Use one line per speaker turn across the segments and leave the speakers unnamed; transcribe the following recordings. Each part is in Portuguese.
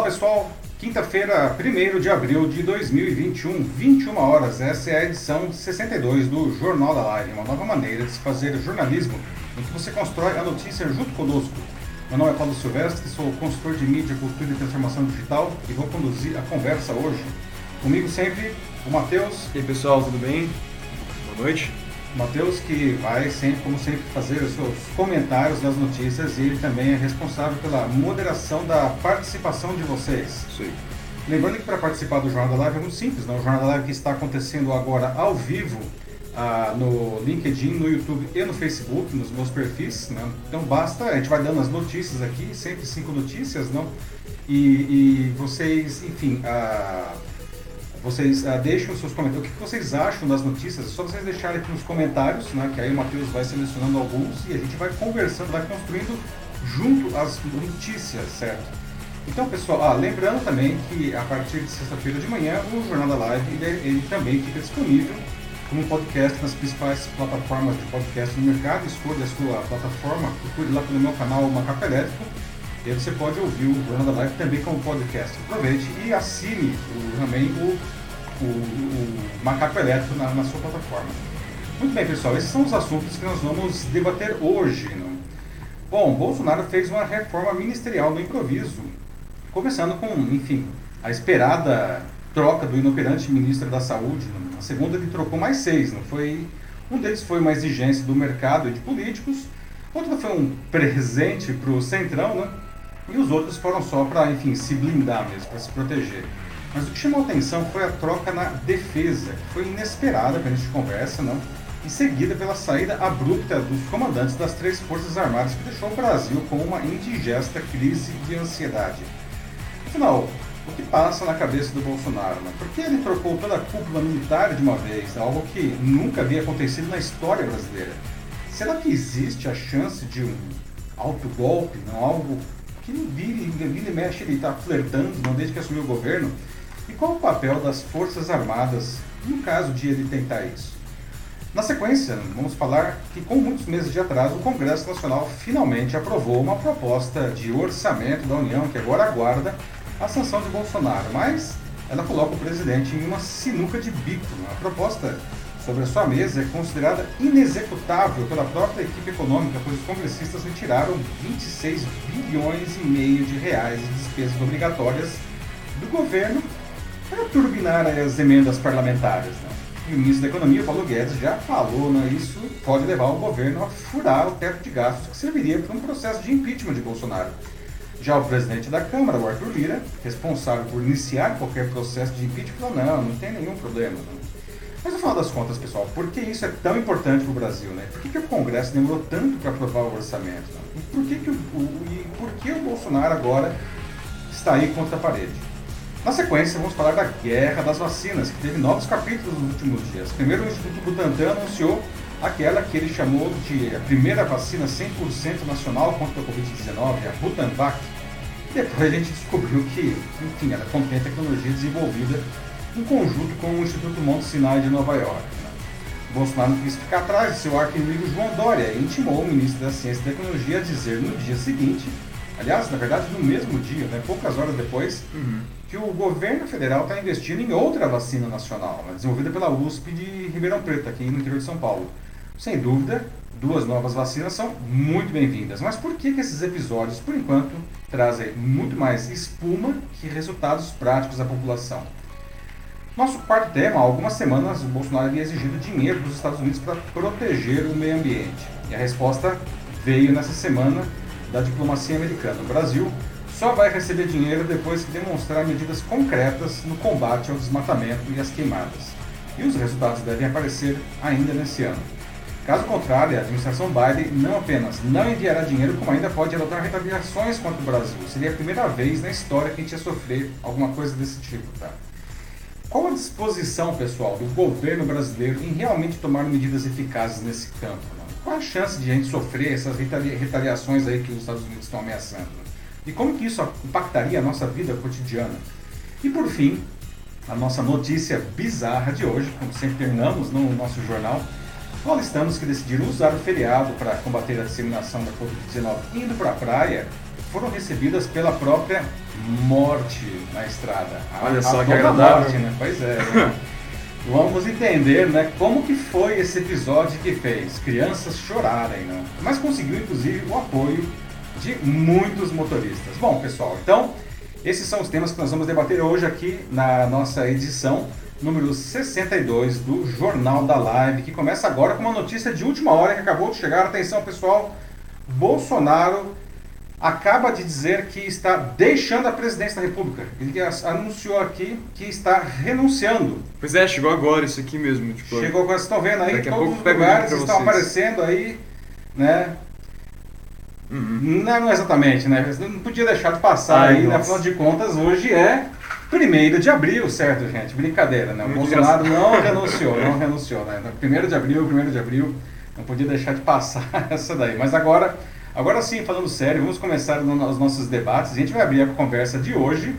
Olá pessoal, quinta-feira, 1 de abril de 2021, 21 horas. Essa é a edição 62 do Jornal da Live, uma nova maneira de se fazer jornalismo em que você constrói a notícia junto conosco. Meu nome é Paulo Silvestre, sou consultor de mídia, cultura e transformação digital e vou conduzir a conversa hoje. Comigo sempre o Matheus.
E aí pessoal, tudo bem? Boa noite.
Matheus que vai sempre, como sempre, fazer os seus comentários das notícias e ele também é responsável pela moderação da participação de vocês.
Aí.
Lembrando que para participar do Jornal da Live é muito simples, né? o Jornal da Live que está acontecendo agora ao vivo ah, no LinkedIn, no YouTube e no Facebook, nos meus perfis. Né? Então basta, a gente vai dando as notícias aqui, sempre cinco notícias, não? E, e vocês, enfim, ah, vocês ah, deixem os seus comentários. O que vocês acham das notícias? É só vocês deixarem aqui nos comentários, né? Que aí o Matheus vai selecionando alguns e a gente vai conversando, vai construindo junto as notícias, certo? Então, pessoal, ah, lembrando também que a partir de sexta-feira de manhã o Jornal da Live ele, ele, também fica disponível como podcast nas principais plataformas de podcast do mercado. Escolha a sua plataforma, procure lá pelo meu canal Macaco Elétrico e aí você pode ouvir o Jornal da Live também como podcast. Aproveite e assine o, também o, o, o Macaco Elétrico na, na, sua plataforma. Muito bem, pessoal, esses são os assuntos que nós vamos debater hoje. Não? Bom, Bolsonaro fez uma reforma ministerial no improviso, começando com, enfim, a esperada troca do inoperante ministro da Saúde. Não? A segunda ele trocou mais seis, não foi? Um deles foi uma exigência do mercado e de políticos, outro foi um presente para o Centrão, né? E os outros foram só para, enfim, se blindar mesmo, para se proteger. Mas o que chamou atenção foi a troca na defesa, que foi inesperada para a gente conversa, não? E seguida pela saída abrupta dos comandantes das três Forças Armadas, que deixou o Brasil com uma indigesta crise de ansiedade. Afinal, o que passa na cabeça do Bolsonaro? Né? Por que ele trocou toda a cúpula militar de uma vez? Algo que nunca havia acontecido na história brasileira. Será que existe a chance de um alto golpe, não algo que vira, vira e mexe ele está flertando, não desde que assumiu o governo. E qual o papel das Forças Armadas no caso de ele tentar isso? Na sequência, vamos falar que com muitos meses de atraso, o Congresso Nacional finalmente aprovou uma proposta de orçamento da União que agora aguarda a sanção de Bolsonaro, mas ela coloca o presidente em uma sinuca de bico. A proposta sobre a sua mesa é considerada inexecutável pela própria equipe econômica, pois os congressistas retiraram 26 bilhões e meio de reais de despesas obrigatórias do governo para turbinar as emendas parlamentares. Né? E o ministro da Economia, Paulo Guedes, já falou, né, isso pode levar o governo a furar o teto de gastos que serviria para um processo de impeachment de Bolsonaro. Já o presidente da Câmara, o Arthur Lira, responsável por iniciar qualquer processo de impeachment, falou: não, não tem nenhum problema. Não mas no final das contas, pessoal, por que isso é tão importante para o Brasil? Né? Por que, que o Congresso demorou tanto para aprovar o orçamento? Né? E, por que, que o, o, e por que o Bolsonaro agora está aí contra a parede? Na sequência, vamos falar da guerra das vacinas, que teve novos capítulos nos últimos dias. Primeiro, o Instituto Butantan anunciou aquela que ele chamou de a primeira vacina 100% nacional contra a Covid-19, a Butanvac. Depois a gente descobriu que, enfim, ela contém tecnologia desenvolvida em conjunto com o Instituto Monte Sinai de Nova York. Bolsonaro quis ficar atrás de seu arco-inimigo João Dória e intimou o ministro da Ciência e Tecnologia a dizer no dia seguinte, aliás, na verdade no mesmo dia, né, poucas horas depois, uhum. que o governo federal está investindo em outra vacina nacional, né, desenvolvida pela USP de Ribeirão Preto, aqui no interior de São Paulo. Sem dúvida, duas novas vacinas são muito bem-vindas. Mas por que, que esses episódios, por enquanto, trazem muito mais espuma que resultados práticos à população? Nosso quarto tema, há algumas semanas o Bolsonaro havia exigido dinheiro dos Estados Unidos para proteger o meio ambiente. E a resposta veio nessa semana da diplomacia americana. O Brasil só vai receber dinheiro depois que demonstrar medidas concretas no combate ao desmatamento e às queimadas. E os resultados devem aparecer ainda nesse ano. Caso contrário, a administração Biden não apenas não enviará dinheiro, como ainda pode adotar retaliações contra o Brasil. Seria a primeira vez na história que a gente ia sofrer alguma coisa desse tipo. Tá? Qual a disposição, pessoal, do governo brasileiro em realmente tomar medidas eficazes nesse campo? Né? Qual a chance de a gente sofrer essas retaliações aí que os Estados Unidos estão ameaçando? E como que isso impactaria a nossa vida cotidiana? E por fim, a nossa notícia bizarra de hoje, como sempre terminamos no nosso jornal, paulistanos que decidiram usar o feriado para combater a disseminação da Covid-19 indo para a praia foram recebidas pela própria morte na estrada.
Olha
a,
só
a
que agradável.
Morte, né? Pois é. Né? Vamos entender, né, como que foi esse episódio que fez crianças chorarem, né? Mas conseguiu inclusive o apoio de muitos motoristas. Bom, pessoal, então esses são os temas que nós vamos debater hoje aqui na nossa edição número 62 do Jornal da Live, que começa agora com uma notícia de última hora que acabou de chegar. Atenção, pessoal, Bolsonaro acaba de dizer que está deixando a presidência da República. Ele anunciou aqui que está renunciando.
Pois é, chegou agora isso aqui mesmo. Tipo,
chegou agora, vocês estão vendo aí, todos os lugares estão
vocês.
aparecendo aí, né?
Uhum.
Não, não exatamente, né? Não podia deixar de passar
Ai,
aí, né?
nossa.
Afinal de contas, hoje é 1 de abril, certo, gente? Brincadeira, né? O
Muito
Bolsonaro não renunciou, não renunciou, né? 1 de abril, 1 de abril, não podia deixar de passar essa daí. Mas agora, agora sim, falando sério, vamos começar os nossos debates. A gente vai abrir a conversa de hoje,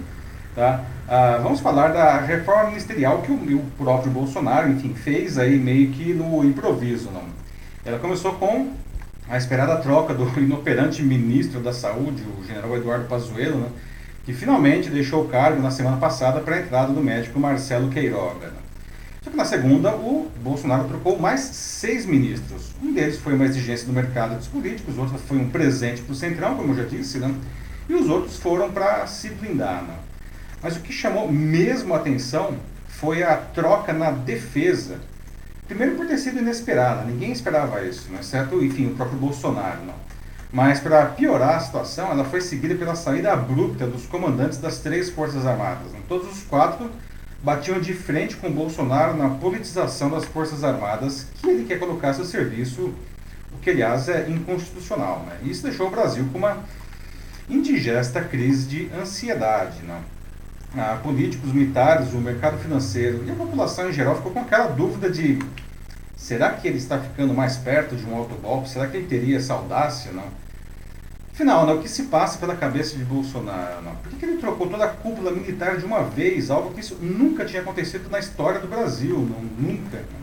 tá? Ah, vamos falar da reforma ministerial que o, o próprio Bolsonaro, enfim, fez aí meio que no improviso, não? Ela começou com a esperada troca do inoperante ministro da Saúde, o general Eduardo Pazuello, né, que finalmente deixou o cargo na semana passada para a entrada do médico Marcelo Queiroga. né. Só que na segunda, o Bolsonaro trocou mais seis ministros. Um deles foi uma exigência do mercado dos políticos, outro foi um presente para o Centrão, como eu já disse, né, e os outros foram para se blindar. né. Mas o que chamou mesmo a atenção foi a troca na defesa Primeiro por ter sido inesperada, ninguém esperava isso, né? exceto, enfim, o próprio Bolsonaro. Não. Mas para piorar a situação, ela foi seguida pela saída abrupta dos comandantes das três Forças Armadas. né? Todos os quatro batiam de frente com Bolsonaro na politização das Forças Armadas que ele quer colocar a seu serviço, o que aliás é inconstitucional. Né? Isso deixou o Brasil com uma indigesta crise de ansiedade. Não? Ah, políticos, militares, o mercado financeiro e a população em geral ficou com aquela dúvida de será que ele está ficando mais perto de um autogolpe? Será que ele teria essa audácia? Não? Afinal, né, o que se passa pela cabeça de Bolsonaro? Não? Por que, que ele trocou toda a cúpula militar de uma vez? Algo que isso nunca tinha acontecido na história do Brasil, não? nunca. não?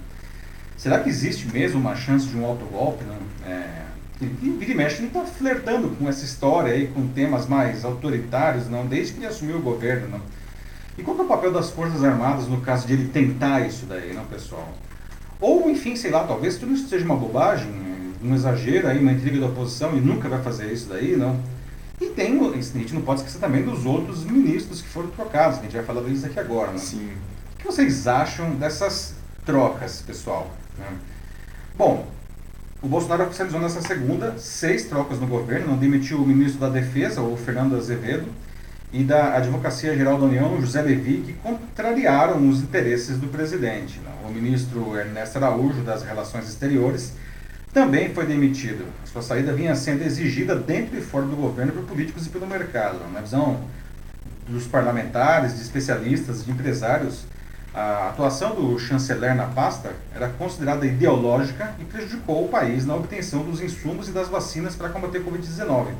Será que existe mesmo uma chance de um autogolpe? Não? É, e vira e ele está flertando com essa história aí, com temas mais autoritários, não? desde que ele assumiu o governo. Não? E qual é o papel das Forças Armadas no caso de ele tentar isso daí, não, pessoal? Ou, enfim, sei lá, talvez tudo isso seja uma bobagem, um exagero aí, uma intriga da oposição, e nunca vai fazer isso daí, não? E tem, a gente não pode esquecer também dos outros ministros que foram trocados, a gente vai falar deles aqui agora, né?
Sim.
O que vocês acham dessas trocas, pessoal? né? Bom, o Bolsonaro oficializou nessa segunda seis trocas no governo, não demitiu o ministro da Defesa, o Fernando Azevedo, e da Advocacia Geral da União, José Levi, que contrariaram os interesses do presidente. né? O ministro Ernesto Araújo, das Relações Exteriores, também foi demitido. Sua saída vinha sendo exigida dentro e fora do governo por políticos e pelo mercado. Na visão dos parlamentares, de especialistas, de empresários, a atuação do chanceler na pasta era considerada ideológica e prejudicou o país na obtenção dos insumos e das vacinas para combater a Covid-19.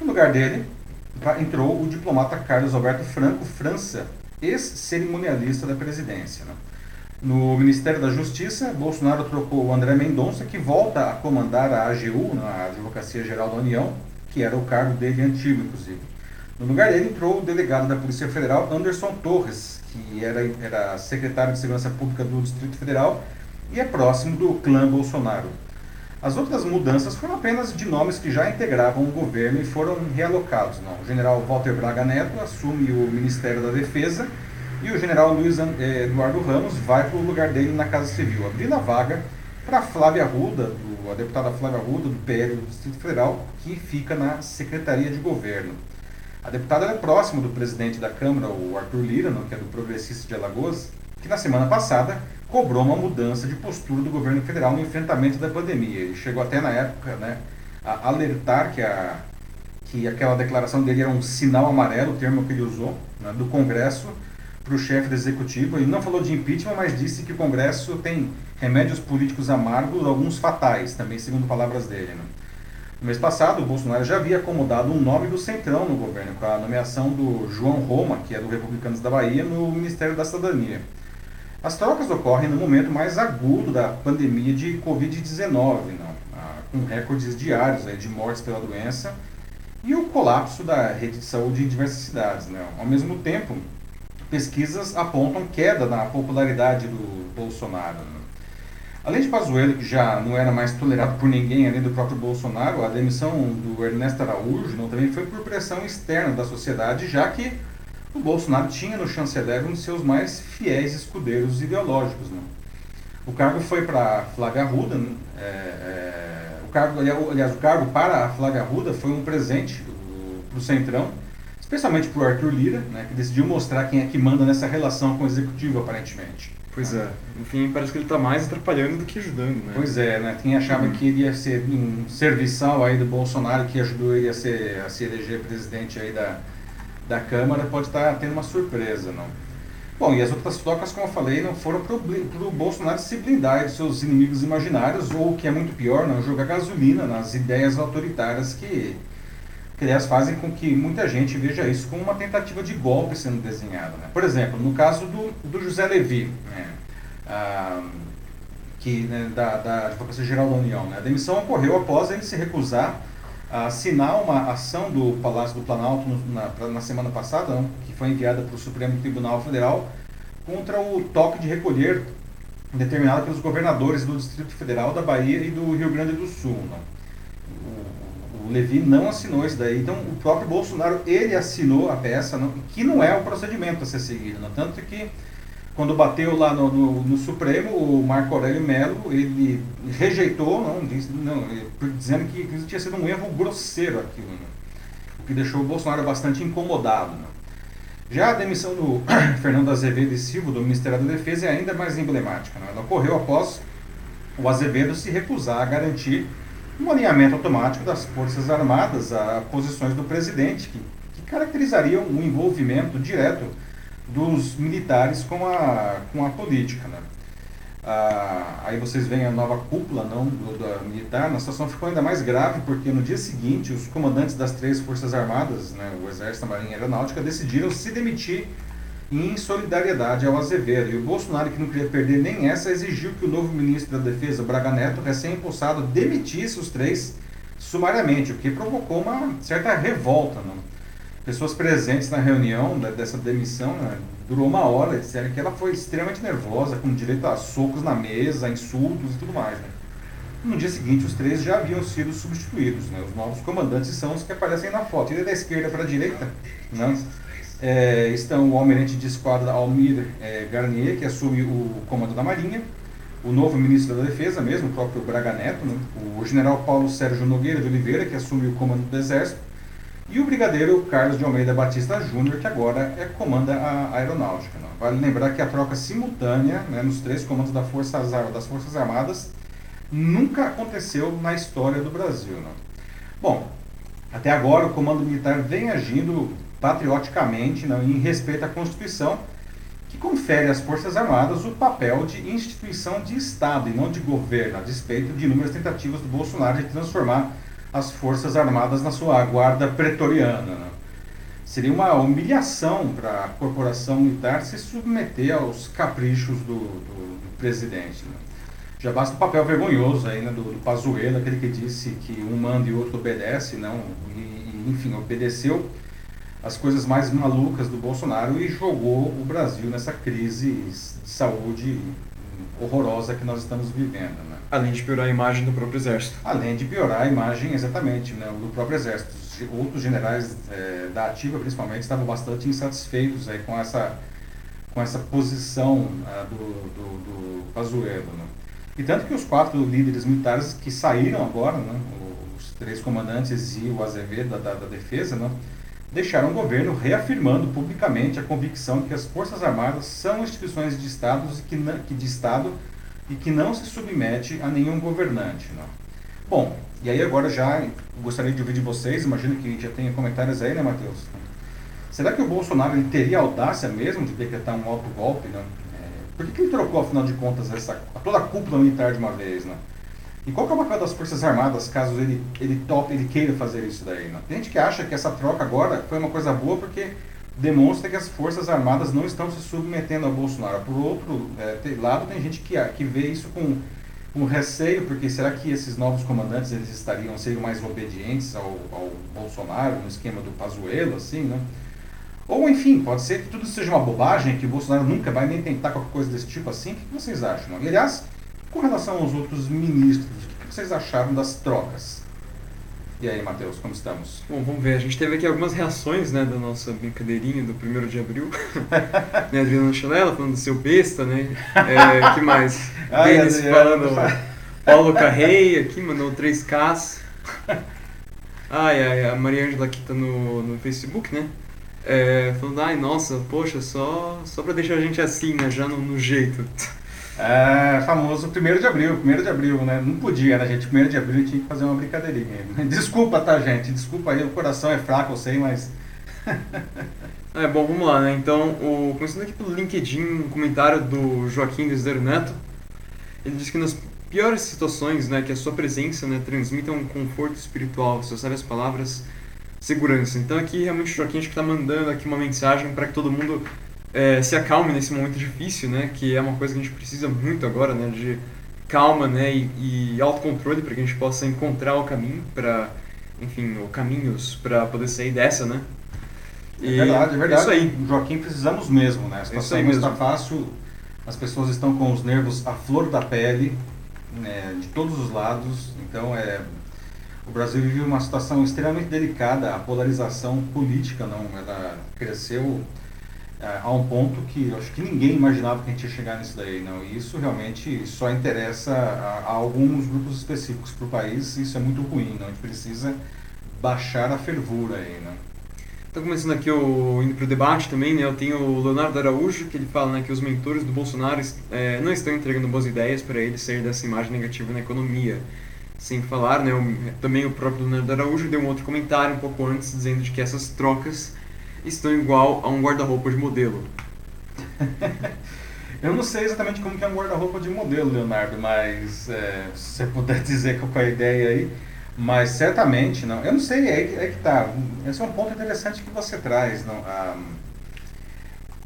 No lugar dele, entrou o diplomata Carlos Alberto Franco França, ex-cerimonialista da presidência. né? No Ministério da Justiça, Bolsonaro trocou o André Mendonça, que volta a comandar a AGU, a Advocacia Geral da União, que era o cargo dele antigo, inclusive. No lugar dele entrou o delegado da Polícia Federal, Anderson Torres, que era, era secretário de Segurança Pública do Distrito Federal e é próximo do clã Bolsonaro. As outras mudanças foram apenas de nomes que já integravam o governo e foram realocados. Não. O general Walter Braga Neto assume o Ministério da Defesa e o general Luiz eh, Eduardo Ramos vai para o lugar dele na Casa Civil, abrindo a vaga para Flávia Arruda, do, a deputada Flávia Arruda, do PL do Distrito Federal, que fica na Secretaria de Governo. A deputada é próxima do presidente da Câmara, o Arthur Lira, que é do Progressista de Alagoas, que na semana passada cobrou uma mudança de postura do governo federal no enfrentamento da pandemia. Ele chegou até na época né, a alertar que, a, que aquela declaração dele era um sinal amarelo, o termo que ele usou, né, do Congresso para o chefe do executivo. Ele não falou de impeachment, mas disse que o Congresso tem remédios políticos amargos, alguns fatais, também segundo palavras dele. Né. No mês passado, o Bolsonaro já havia acomodado um nome do Centrão no governo, com a nomeação do João Roma, que é do Republicanos da Bahia, no Ministério da Cidadania. As trocas ocorrem no momento mais agudo da pandemia de Covid-19, não? Ah, com recordes diários aí, de mortes pela doença e o colapso da rede de saúde em diversas cidades. Né? Ao mesmo tempo, pesquisas apontam queda na popularidade do Bolsonaro. Além de Pazuello, que já não era mais tolerado por ninguém, além do próprio Bolsonaro, a demissão do Ernesto Araújo não, também foi por pressão externa da sociedade, já que o Bolsonaro tinha no chanceler um de seus mais fiéis escudeiros ideológicos. Né? O cargo foi para Flávia Arruda, né? é, é, o cargo, aliás, o cargo para a Flávia Arruda foi um presente para o Centrão, especialmente para o Arthur Lira, né, que decidiu mostrar quem é que manda nessa relação com o executivo, aparentemente.
Pois é, enfim, parece que ele está mais atrapalhando do que ajudando, né?
Pois é, né? Quem achava uhum. que ele ia ser um serviçal aí do Bolsonaro, que ajudou ele a, ser, a se eleger presidente aí da, da Câmara, pode estar tá tendo uma surpresa, não? Bom, e as outras trocas, como eu falei, não foram para o Bolsonaro se blindar de seus inimigos imaginários, ou o que é muito pior, não jogar gasolina nas ideias autoritárias que, que aliás, fazem com que muita gente veja isso como uma tentativa de golpe sendo desenhada. Né? Por exemplo, no caso do, do José Levi, né? ah, que, né, da, da Advocacia Geral da União, né? a demissão ocorreu após ele se recusar a assinar uma ação do Palácio do Planalto na, na semana passada, não? que foi enviada para o Supremo Tribunal Federal, contra o toque de recolher determinado pelos governadores do Distrito Federal, da Bahia e do Rio Grande do Sul. Não? Levi não assinou isso daí, então o próprio Bolsonaro, ele assinou a peça, não, que não é o procedimento a ser seguido. Não? Tanto que quando bateu lá no, no, no, Supremo, o Marco Aurélio Melo, ele rejeitou, não, não, dizendo que, que tinha sido um erro grosseiro aquilo, né? o que deixou o Bolsonaro bastante incomodado. Né? Já a demissão do Fernando Azevedo e Silva do Ministério da Defesa é ainda mais emblemática. Né? Ela ocorreu após o Azevedo se recusar a garantir um alinhamento automático das Forças Armadas a posições do presidente, que, que caracterizariam um envolvimento direto dos militares com a, com a política. Né? Ah, aí vocês veem a nova cúpula não, do, militar, a situação ficou ainda mais grave porque no dia seguinte os comandantes das três forças armadas, né, o Exército, a Marinha e a Aeronáutica, decidiram se demitir em solidariedade ao Azevedo. E o Bolsonaro, que não queria perder nem essa, exigiu que o novo ministro da Defesa, Braga Neto, recém-impulsado, demitisse os três sumariamente, o que provocou uma certa revolta. Não? pessoas presentes na reunião né, dessa demissão, né, durou uma hora, disseram que ela foi extremamente nervosa, com direito a socos na mesa, insultos e tudo mais. Né. No dia seguinte, os três já haviam sido substituídos. Né, os novos comandantes são os que aparecem na foto. E da esquerda para a direita né, é, estão o almirante de esquadra Almir é, Garnier, que assume o comando da Marinha, o novo ministro da Defesa mesmo, o próprio Braga Neto, né, o general Paulo Sérgio Nogueira de Oliveira, que assume o comando do Exército, e o brigadeiro Carlos de Almeida Batista Júnior, que agora é, comanda a aeronáutica. Né? Vale lembrar que a troca simultânea né, nos três comandos da Força, das Forças Armadas nunca aconteceu na história do Brasil. Né? Bom, até agora o comando militar vem agindo patrioticamente né, em respeito à Constituição, que confere às Forças Armadas o papel de instituição de Estado e não de governo, a despeito de inúmeras tentativas do Bolsonaro de transformar as Forças Armadas na sua guarda pretoriana. Né? Seria uma humilhação para a corporação militar se submeter aos caprichos do, do, do presidente. Né? Já basta o papel vergonhoso aí, né, do, do Pazuello, aquele que disse que um manda e outro obedece, não, e, e, enfim, obedeceu as coisas mais malucas do Bolsonaro e jogou o Brasil nessa crise de saúde horrorosa que nós estamos vivendo. Né?
Além de piorar a imagem do próprio exército.
Além de piorar a imagem, exatamente, né, do próprio exército. Outros generais é, da ativa, principalmente, estavam bastante insatisfeitos aí, com, essa, com essa posição uh, do, do, do Pazuello. Né? E tanto que os quatro líderes militares que saíram agora, né, os três comandantes e o Azevedo da, da, da defesa, né, deixaram o governo reafirmando publicamente a convicção que as Forças Armadas são instituições de Estado e que, que de Estado e que não se submete a nenhum governante. Não. Bom, e aí agora já gostaria de ouvir de vocês, imagino que já tenha comentários aí, né, Matheus? Será que o Bolsonaro teria audácia mesmo de decretar um alto golpe? Né? É, por que, que ele trocou, afinal de contas, essa, toda a cúpula militar de uma vez? Né? E qual que é o papel das Forças Armadas caso ele, ele tope, ele queira fazer isso daí? Né? Tem gente que acha que essa troca agora foi uma coisa boa porque demonstra que as Forças Armadas não estão se submetendo ao Bolsonaro. Por outro é, lado, tem gente que, que vê isso com com receio, porque será que esses novos comandantes eles estariam seriam mais obedientes ao, ao Bolsonaro no esquema do Pazuello, assim, né? Ou enfim, pode ser que tudo seja uma bobagem, que o Bolsonaro nunca vai nem tentar qualquer coisa desse tipo assim. O que vocês acham? Aliás, com relação aos outros ministros, o que vocês acharam das trocas? E aí, Matheus, como estamos?
Bom, vamos ver. A gente teve aqui algumas reações né, da nossa brincadeirinha do 1 de abril. né, Adriana Chanela falando do seu besta, né? É, que mais? Ai, Denis falando. Paulo Carreia aqui mandou 3Ks. Ai, ai, a Maria Ângela aqui tá no, no Facebook, né? É, falando, ai, nossa, poxa, só, só pra deixar a gente assim, né? Já no, no jeito.
É, famoso 1 de abril, 1 de abril, né? Não podia, né, gente? 1 de abril a gente tinha que fazer uma brincadeirinha. Desculpa, tá, gente? Desculpa aí, o coração é fraco, eu sei, mas.
é, bom, vamos lá, né? Então, o, começando aqui pelo LinkedIn, um comentário do Joaquim Desder Neto. Ele diz que nas piores situações, né, que a sua presença né, transmita um conforto espiritual, você sabe as palavras, segurança. Então aqui realmente o Joaquim acho que está mandando aqui uma mensagem para que todo mundo é, se acalme nesse momento difícil, né? Que é uma coisa que a gente precisa muito agora, né? De calma, né? E, e autocontrole para que a gente possa encontrar o caminho para, enfim, ou caminhos para poder sair dessa, né?
É e é verdade, é verdade. Isso aí. Joaquim, precisamos mesmo, né? A situação não está fácil. As pessoas estão com os nervos à flor da pele, né, de todos os lados. Então, é, o Brasil vive uma situação extremamente delicada. A polarização política não, ela cresceu é, a um ponto que acho que ninguém imaginava que a gente ia chegar nisso daí, não. E isso realmente só interessa a, a alguns grupos específicos para o país. Isso é muito ruim, não. A gente precisa baixar a fervura aí, não.
Tá começando aqui o indo pro debate também, né? Eu tenho o Leonardo Araújo que ele fala, né, que os mentores do Bolsonaro é, não estão entregando boas ideias para ele sair dessa imagem negativa na economia. Sem falar, né, o, também o próprio Leonardo Araújo deu um outro comentário um pouco antes dizendo de que essas trocas estão igual a um guarda-roupa de modelo.
Eu não sei exatamente como que é um guarda-roupa de modelo, Leonardo, mas é, se você puder dizer qual é a ideia aí. Mas certamente, não. Eu não sei, é, é que tá. Esse é um ponto interessante que você traz. Não,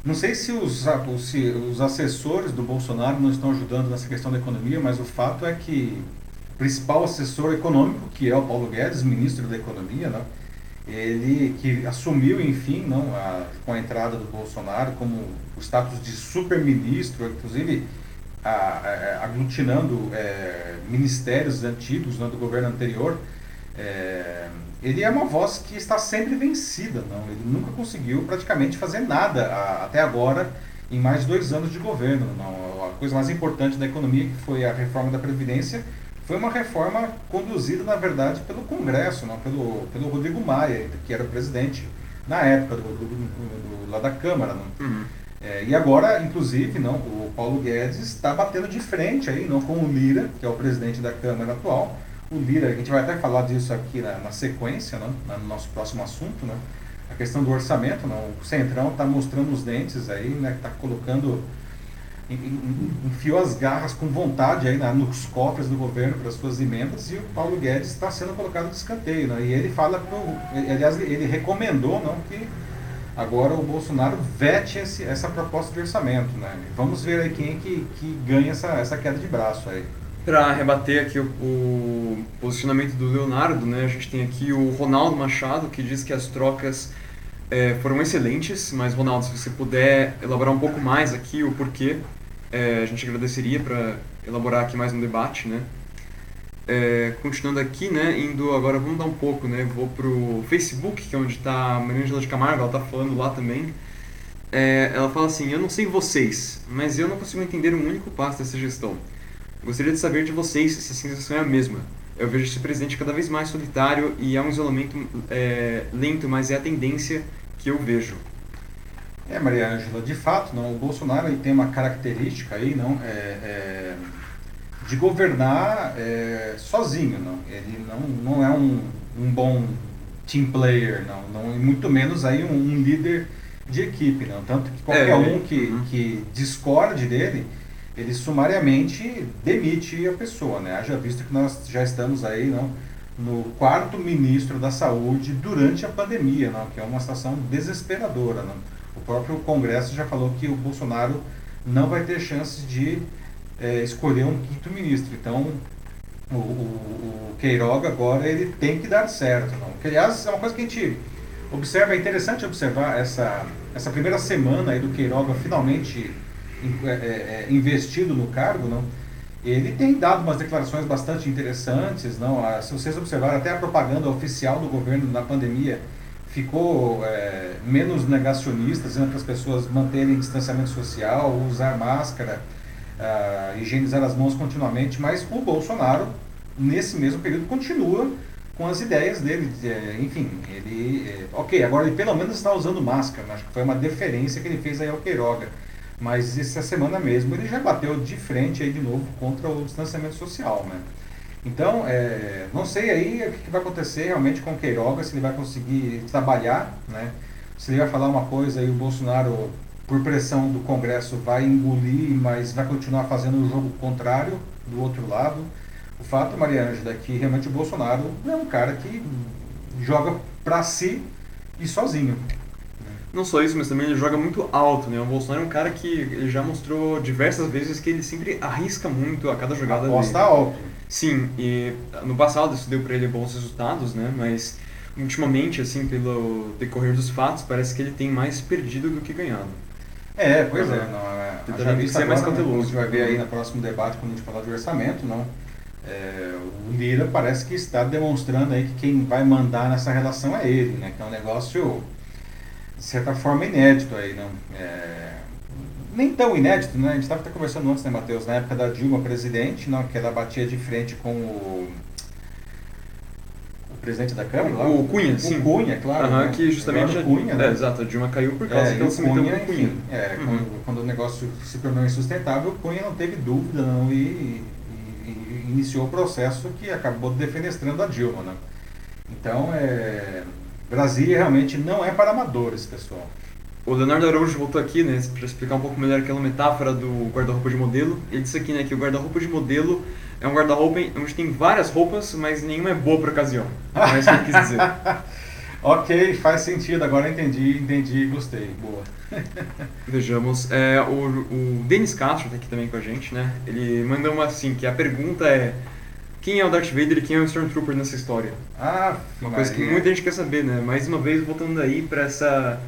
não sei se os, se os assessores do Bolsonaro não estão ajudando nessa questão da economia, mas o fato é que o principal assessor econômico, que é o Paulo Guedes, ministro da Economia, não, ele que assumiu, enfim, não, a, com a entrada do Bolsonaro como o status de super-ministro, inclusive a, a, aglutinando é, ministérios antigos né, do governo anterior, é, ele é uma voz que está sempre vencida. Não? Ele nunca conseguiu praticamente fazer nada até agora em mais dois anos de governo. Não? A coisa mais importante da economia, que foi a reforma da Previdência, foi uma reforma conduzida, na verdade, pelo Congresso, não pelo, pelo Rodrigo Maia, que era o presidente na época do, do, do, lá da Câmara. Não? Uhum. É, e agora, inclusive, não, o Paulo Guedes está batendo de frente aí, não, com o Lira, que é o presidente da Câmara atual. O Lira, a gente vai até falar disso aqui na, na sequência, não, no nosso próximo assunto, né? a questão do orçamento. Não, o Centrão está mostrando os dentes aí, né, está colocando enfiou as garras com vontade aí na, nos cofres do governo para as suas emendas e o Paulo Guedes está sendo colocado de escanteio. Né? E ele fala, pro, aliás, ele recomendou não, que agora o Bolsonaro vete esse, essa proposta de orçamento. Né? Vamos ver aí quem é que, que ganha essa, essa queda de braço aí.
Para rebater aqui o, o, posicionamento do Leonardo, né, a gente tem aqui o Ronaldo Machado, que diz que as trocas é, foram excelentes, mas Ronaldo, se você puder elaborar um pouco mais aqui o porquê, é, a gente agradeceria para elaborar aqui mais um debate, né? É, continuando aqui, né, indo agora, vamos dar um pouco, né, vou pro Facebook, que é onde está a Maria de Camargo, ela está falando lá também. É, ela fala assim, eu não sei vocês, mas eu não consigo entender um único passo dessa gestão. Gostaria de saber de vocês se a sensação é a mesma. Eu vejo esse presidente cada vez mais solitário e há um isolamento é, lento, mas é a tendência que eu vejo.
É, Maria Ângela, de fato, não, o Bolsonaro ele tem uma característica aí, não, é, é de governar é, sozinho, não. Ele não, não é um, um bom team player, não, não, e muito menos aí um, um líder de equipe, não. Tanto que qualquer é, um que, uhum. que discorde dele, ele sumariamente demite a pessoa, né? Haja visto que nós já estamos aí, não, no quarto ministro da saúde durante a pandemia, não, que é uma situação desesperadora, não. O próprio Congresso já falou que o Bolsonaro não vai ter chance de é, escolher um quinto ministro. Então, o, o, o, Queiroga agora ele tem que dar certo. Não? Que, aliás, é uma coisa que a gente observa, é interessante observar essa, essa primeira semana aí do Queiroga finalmente é, é, é, investido no cargo, não? ele tem dado umas declarações bastante interessantes. não Se vocês observarem, até a propaganda oficial do governo na pandemia ficou é, menos negacionista, dizendo para as pessoas manterem distanciamento social, usar máscara, uh, higienizar as mãos continuamente, mas o Bolsonaro, nesse mesmo período, continua com as ideias dele. É, enfim, ele. É, ok, agora ele pelo menos está usando máscara, acho que foi uma deferência que ele fez aí ao Queiroga. Mas essa semana mesmo ele já bateu de frente aí de novo contra o distanciamento social, né? Então, é, não sei aí o que, vai acontecer realmente com o Queiroga, se ele vai conseguir trabalhar, né? Se ele vai falar uma coisa e o Bolsonaro, por pressão do Congresso, vai engolir, mas vai continuar fazendo o jogo contrário do outro lado. O fato, Maria Ângela, é que realmente o Bolsonaro é um cara que joga para si e sozinho.
Não só isso, mas também ele joga muito alto, né? O Bolsonaro é um cara que ele já mostrou diversas vezes que ele sempre arrisca muito a cada jogada
Aposta dele. alto.
Sim, e no passado isso deu para ele bons resultados, né? Mas ultimamente, assim, pelo decorrer dos fatos, parece que ele tem mais perdido do que ganhado.
É, pois é. Não, é ser mais cauteloso. Né? A gente vai ver aí no próximo debate, quando a gente falar de orçamento, não. É, o Lira parece que está demonstrando aí que quem vai mandar nessa relação é ele, né? Que é um negócio de certa forma, inédito aí, não? É, nem tão inédito, né? A gente estava até conversando antes, né, Matheus? Na época da Dilma presidente, não, que ela batia de frente com o, o presidente da Câmara,
lá, o Cunha, o sim.
Cunha, claro.
Uhum, né? que justamente já, Cunha, né? é, exato, a Dilma caiu por causa é, que ela se meteu com o Cunha.
É, uhum. quando, quando, o negócio se tornou insustentável, o Cunha não teve dúvida não, e, e, e iniciou o processo que acabou defenestrando a Dilma, né? Então, é Brasília realmente não é para amadores, pessoal.
O Leonardo Araújo voltou aqui, né, para explicar um pouco melhor aquela metáfora do guarda-roupa de modelo. Ele disse aqui, né, que o guarda-roupa de modelo é um guarda-roupa onde tem várias roupas, mas nenhuma é boa para ocasião. É isso que ele quis dizer.
ok, faz sentido. Agora entendi, entendi, gostei. Boa.
Vejamos, é, o, o Denis Castro está aqui também com a gente, né? Ele mandou uma assim, que a pergunta é quem é o Darth Vader e quem é o Stormtrooper nessa história.
Ah,
uma coisa que muita gente quer saber, né? Mais uma vez voltando aí para essa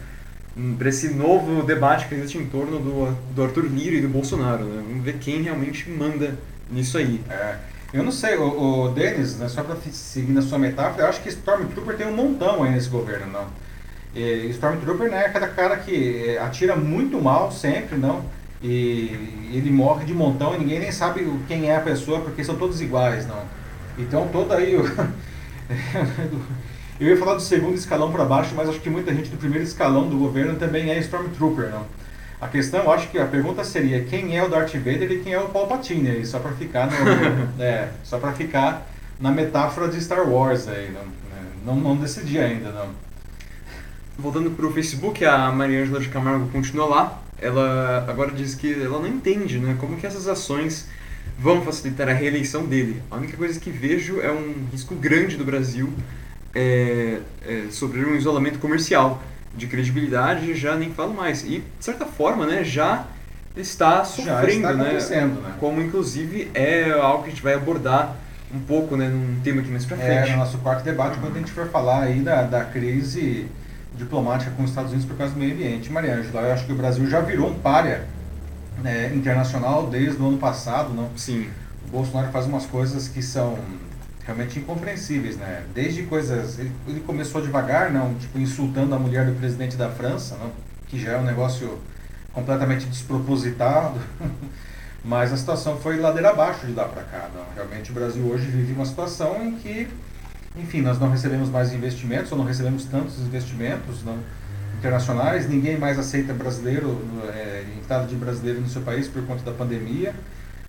para esse novo debate que existe em torno do, do Arthur Lira e do Bolsonaro, né? Vamos ver quem realmente manda nisso aí.
É. Eu não sei, o, o Denis, né, só para seguir na sua metáfora, eu acho que Stormtrooper tem um montão aí nesse governo, não? E Stormtrooper né, é aquele cara que é, atira muito mal sempre, não? e ele morre de montão e ninguém nem sabe quem é a pessoa porque são todos iguais, não. Então todo aí eu, eu ia falar do segundo escalão para baixo, mas acho que muita gente do primeiro escalão do governo também é Stormtrooper, não. A questão, acho que a pergunta seria quem é o Darth Vader e quem é o Palpatine aí, só para ficar no, é, só para ficar na metáfora de Star Wars aí, não, né, não, não decidi ainda, não.
Voltando para o Facebook, a Maria Angela de Camargo continua lá ela agora diz que ela não entende né, como que essas ações vão facilitar a reeleição dele. A única coisa que vejo é um risco grande do Brasil é, é, sobre um isolamento comercial. De credibilidade já nem falo mais. E, de certa forma, né, já está sofrendo, já está né, né? Como, inclusive, é algo que a gente vai abordar um pouco né, num tema aqui mais pra frente.
É, no nosso quarto debate, quando a gente for falar aí da, da crise diplomática com os Estados Unidos por causa do meio ambiente. Maria Ângela, eu acho que o Brasil já virou um párea né, internacional desde o ano passado, não?
Sim.
O Bolsonaro faz umas coisas que são realmente incompreensíveis, né? Desde coisas, ele, ele, começou devagar, não, tipo insultando a mulher do presidente da França, não? Que já é um negócio completamente despropositado. Mas a situação foi ladeira abaixo de lá para cá. Não? Realmente o Brasil hoje vive uma situação em que enfim, nós não recebemos mais investimentos, ou não recebemos tantos investimentos não, internacionais, ninguém mais aceita brasileiro, é, entrada de brasileiro no seu país por conta da pandemia.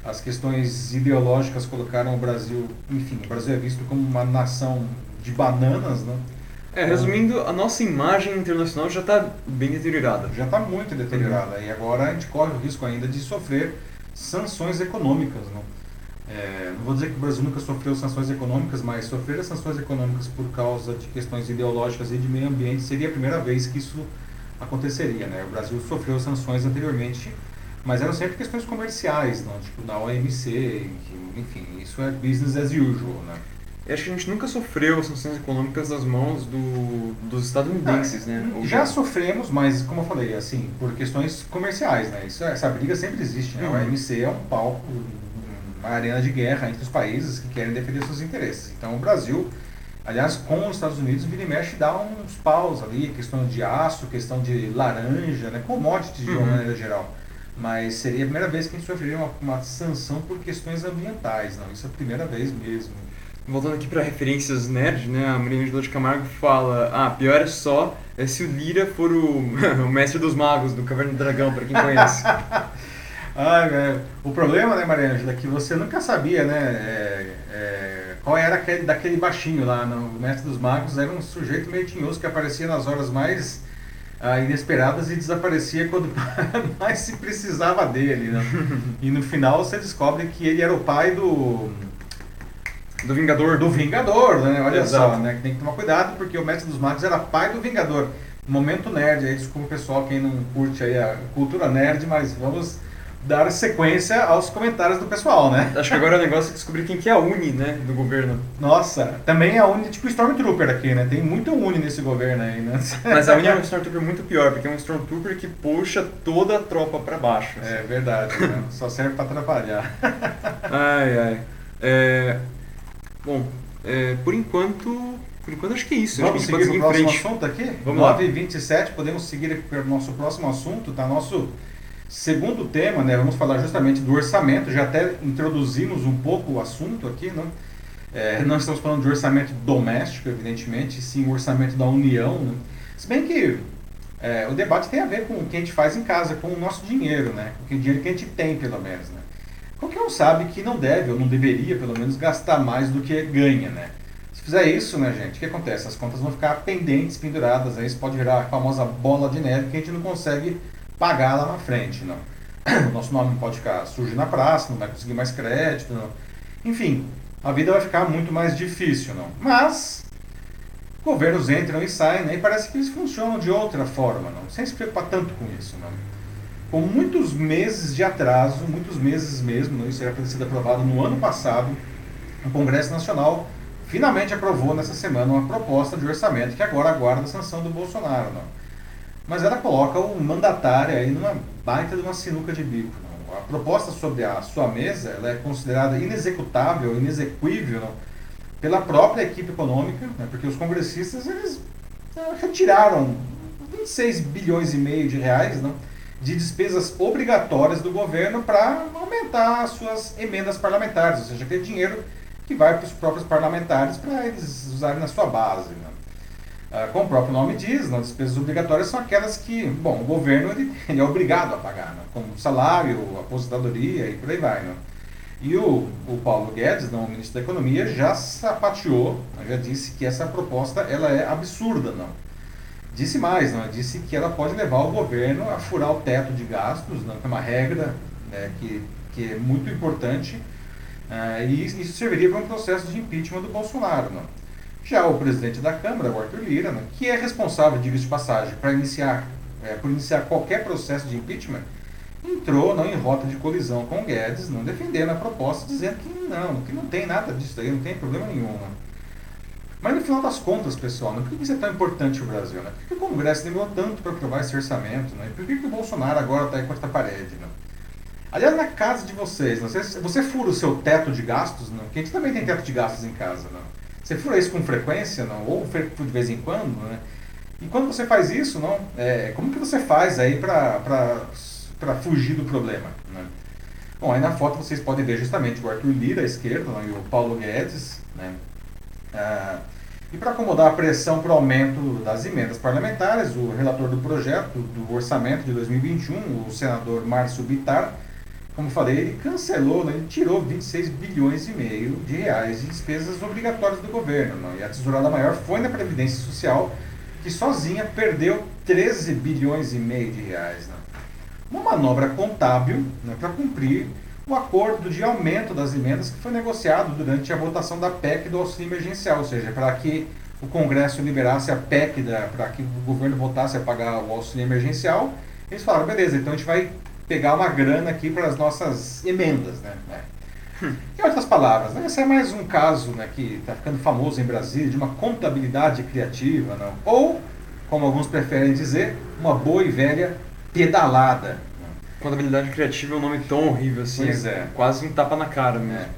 As questões ideológicas colocaram o Brasil, enfim, o Brasil é visto como uma nação de bananas, né?
É, resumindo, a nossa imagem internacional já está bem deteriorada.
Já está muito deteriorada. Uhum. E agora a gente corre o risco ainda de sofrer sanções econômicas. Não? É, não vou dizer que o Brasil nunca sofreu sanções econômicas, mas sofrer as sanções econômicas por causa de questões ideológicas e de meio ambiente seria a primeira vez que isso aconteceria. Né? O Brasil sofreu sanções anteriormente mas eram sempre questões comerciais, não? tipo da OMC, enfim, isso é business as usual. Né?
Eu acho que a gente nunca sofreu sanções econômicas das mãos do, dos estadunidenses, ah, né?
Já, já sofremos, mas como eu falei, assim, por questões comerciais, né? Isso, essa briga sempre existe, né? Uhum. O OMC é um palco, uma arena de guerra entre os países que querem defender seus interesses. Então o Brasil, aliás, com os Estados Unidos, vira e mexe dá uns paus ali, questão de aço, questão de laranja, né? Commodities de uma uhum. maneira geral. Mas seria a primeira vez que a gente sofreria uma, uma sanção por questões ambientais, não? Isso é a primeira vez mesmo
voltando aqui para referências nerd, né? A Marina de Camargo fala: Ah, pior é só é se o Lira for o, o mestre dos magos do Caverna do Dragão, para quem conhece.
Ai, velho. O problema, né, Maria Angela, é que você nunca sabia, né? É, é, qual era aquele, daquele baixinho lá no Mestre dos Magos. Era um sujeito meio tinhoso que aparecia nas horas mais ah, inesperadas e desaparecia quando mais se precisava dele, né? E no final você descobre que ele era o pai do
do Vingador.
Do Vingador, né? Olha Exato. só, né? Tem que tomar cuidado porque o Mestre dos Magos era pai do Vingador. Momento nerd aí, desculpa o pessoal quem não curte aí a cultura nerd, mas vamos dar sequência aos comentários do pessoal, né?
Acho que agora o negócio é descobrir quem que é a Uni, né, do governo.
Nossa, também a Uni, tipo Stormtrooper aqui, né? Tem muito Uni nesse governo aí, né?
Mas a Uni é um Stormtrooper muito pior, porque é um Stormtrooper que puxa toda a tropa para baixo.
Assim. É verdade, né? Só serve para atrapalhar.
ai, ai. É, Bom, é, por enquanto, por enquanto acho que é isso.
Vamos seguir para o próximo assunto aqui? Vamos 9 h 27 podemos seguir para o nosso próximo assunto, tá? Nosso segundo tema, né? Vamos falar justamente do orçamento. Já até introduzimos um pouco o assunto aqui, não? É, não estamos falando de orçamento doméstico, evidentemente, sim o orçamento da União. Né? Se bem que é, o debate tem a ver com o que a gente faz em casa, com o nosso dinheiro, né? Com o dinheiro que a gente tem, pelo menos, né? Qualquer um sabe que não deve, ou não deveria, pelo menos, gastar mais do que ganha, né? Se fizer isso, né, gente, o que acontece? As contas vão ficar pendentes, penduradas, aí isso pode virar a famosa bola de neve que a gente não consegue pagar lá na frente, não. O nosso nome pode ficar sujo na praça, não vai conseguir mais crédito, não. Enfim, a vida vai ficar muito mais difícil, não. Mas, governos entram e saem, né, e parece que eles funcionam de outra forma, não. Sem se preocupar tanto com isso, não com muitos meses de atraso, muitos meses mesmo, isso era para sido aprovado no ano passado, o Congresso Nacional finalmente aprovou nessa semana uma proposta de orçamento que agora aguarda a sanção do Bolsonaro. Não? Mas ela coloca o mandatário aí numa baita de uma sinuca de bico. A proposta sobre a sua mesa ela é considerada inexecutável, inexequível pela própria equipe econômica, né? porque os congressistas eles retiraram 26 bilhões e meio de reais, não? de despesas obrigatórias do governo para aumentar as suas emendas parlamentares, ou seja, aquele dinheiro que vai para os próprios parlamentares para eles usarem na sua base. Né? Ah, como o próprio nome diz, né, despesas obrigatórias são aquelas que, bom, o governo ele, ele é obrigado a pagar, né? como salário, aposentadoria e por aí vai. Né? E o, o Paulo Guedes, não, o ministro da Economia, já sapateou, já disse que essa proposta ela é absurda. Não? Disse mais, não? disse que ela pode levar o governo a furar o teto de gastos, não? que é uma regra né, que, que é muito importante, uh, e isso serviria para um processo de impeachment do Bolsonaro. Não? Já o presidente da Câmara, o Arthur Lira, não? que é responsável, diga de passagem, para iniciar, é, por iniciar qualquer processo de impeachment, entrou não, em rota de colisão com o Guedes, não defendendo a proposta, dizendo que não, que não tem nada disso aí, não tem problema nenhum. Não? Mas no final das contas, pessoal, né, por que isso é tão importante o Brasil? Né? Por que o Congresso demorou tanto para aprovar esse orçamento? Né? Por que, que o Bolsonaro agora está aí com esta parede? Né? Aliás, na casa de vocês, né? você, você fura o seu teto de gastos? Não? Porque a gente também tem teto de gastos em casa. Não? Você fura isso com frequência? Não? Ou de vez em quando? Né? E quando você faz isso, não, é, como que você faz aí para fugir do problema? Né? Bom, aí na foto vocês podem ver justamente o Arthur Lira à esquerda não? e o Paulo Guedes, né? Ah, e para acomodar a pressão para o aumento das emendas parlamentares, o relator do projeto do orçamento de 2021, o senador Márcio Bitar, como falei, ele cancelou, né, ele tirou 26 bilhões e meio de reais de despesas obrigatórias do governo. Né, e a tesourada maior foi na Previdência Social, que sozinha perdeu 13 bilhões e meio de reais. Né. Uma manobra contábil né, para cumprir o acordo de aumento das emendas que foi negociado durante a votação da PEC do auxílio emergencial, ou seja, para que o Congresso liberasse a PEC, para que o governo votasse a pagar o auxílio emergencial, eles falaram, beleza, então a gente vai pegar uma grana aqui para as nossas emendas, né? É. Hum. Em outras palavras, né? esse é mais um caso né, que está ficando famoso em Brasília de uma contabilidade criativa, não? ou, como alguns preferem dizer, uma boa e velha pedalada.
Contabilidade criativa é um nome tão horrível assim,
pois é.
quase um tapa na cara mesmo. É.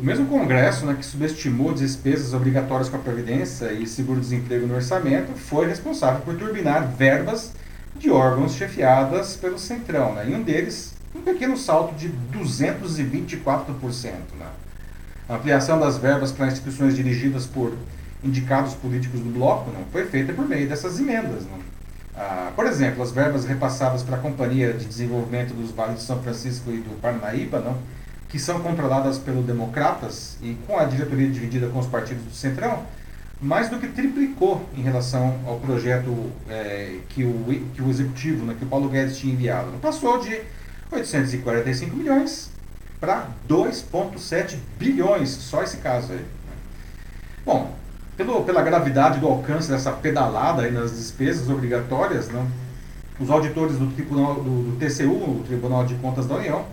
O mesmo Congresso, né, que subestimou despesas obrigatórias com a Previdência e seguro-desemprego no orçamento, foi responsável por turbinar verbas de órgãos chefiadas pelo Centrão. Né? E um deles, um pequeno salto de 224%. Né? A ampliação das verbas para instituições dirigidas por indicados políticos do bloco não, foi feita por meio dessas emendas. Não? Ah, por exemplo, as verbas repassadas para a Companhia de Desenvolvimento dos Vales de São Francisco e do Parnaíba, não, que são controladas pelo Democratas e com a diretoria dividida com os partidos do Centrão, mais do que triplicou em relação ao projeto é, que, o, que o executivo, né, que o Paulo Guedes tinha enviado. Passou de 845 milhões para 2,7 bilhões, só esse caso aí. Bom, pelo, pela gravidade do alcance dessa pedalada nas despesas obrigatórias, né, os auditores do, tribunal, do, do TCU, o Tribunal de Contas da União,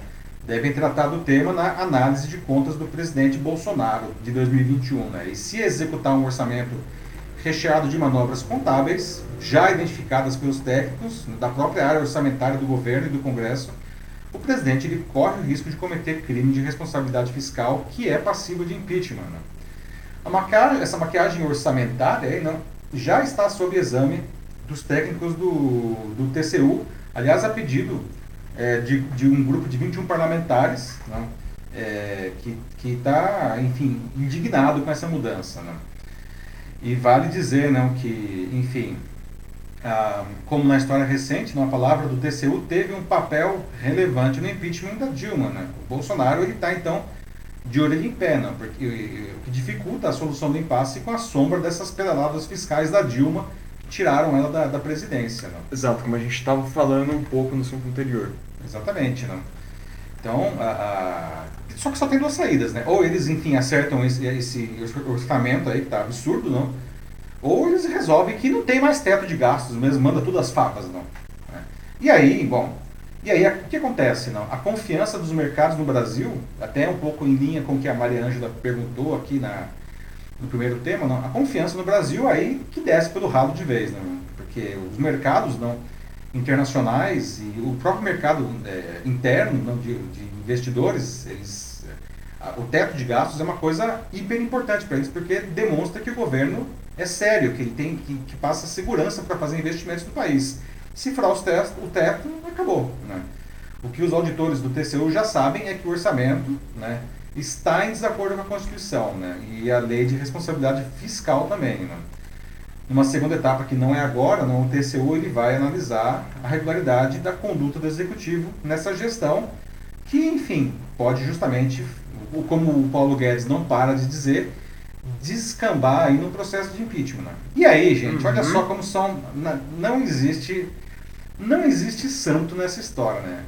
devem tratar do tema na análise de contas do presidente Bolsonaro de 2021. Né? E se executar um orçamento recheado de manobras contábeis, já identificadas pelos técnicos da própria área orçamentária do governo e do Congresso, o presidente ele corre o risco de cometer crime de responsabilidade fiscal que é passivo de impeachment. Né? A maquiagem, essa maquiagem orçamentária aí, não, já está sob exame dos técnicos do, do TCU, aliás, a pedido é, de, de, um grupo de 21 parlamentares né, é, que está, enfim, indignado com essa mudança. Né? E vale dizer não, que, enfim, ah, como na história recente, uma palavra do TCU teve um papel relevante no impeachment da Dilma. Né? O Bolsonaro está, então, de orelha em pé, não, porque o que dificulta a solução do impasse com a sombra dessas pedaladas fiscais da Dilma tiraram ela da, da presidência. Não.
Exato, como a gente estava falando um pouco no assunto anterior.
Exatamente, não. Então, a, a, só que só tem duas saídas, né? Ou eles, enfim, acertam esse, esse orçamento aí que tá absurdo, não? Ou eles resolvem que não tem mais teto de gastos mesmo, manda tudo as fapas, não. Né? E aí, bom, e aí, o que acontece? Não? A confiança dos mercados no Brasil, até um pouco em linha com o que a Maria Ângela perguntou aqui na, no primeiro tema, não? a confiança no Brasil aí que desce pelo ralo de vez, não? porque os mercados não internacionais e o próprio mercado é, interno não, de, de, investidores, eles, a, o teto de gastos é uma coisa hiper importante para eles, porque demonstra que o governo é sério, que ele tem que, que passa segurança para fazer investimentos no país. Se furar os teto, o teto, acabou. Né? O que os auditores do TCU já sabem é que o orçamento né, está em desacordo com a Constituição né, e a lei de responsabilidade fiscal também. Né? Numa segunda etapa, que não é agora, não, o TCU ele vai analisar a regularidade da conduta do Executivo nessa gestão, que, enfim, pode justamente, como o Paulo Guedes não para de dizer, descambar aí no processo de impeachment. Né? E aí, gente, uhum. olha só como são. Não existe. Não existe santo nessa história, né?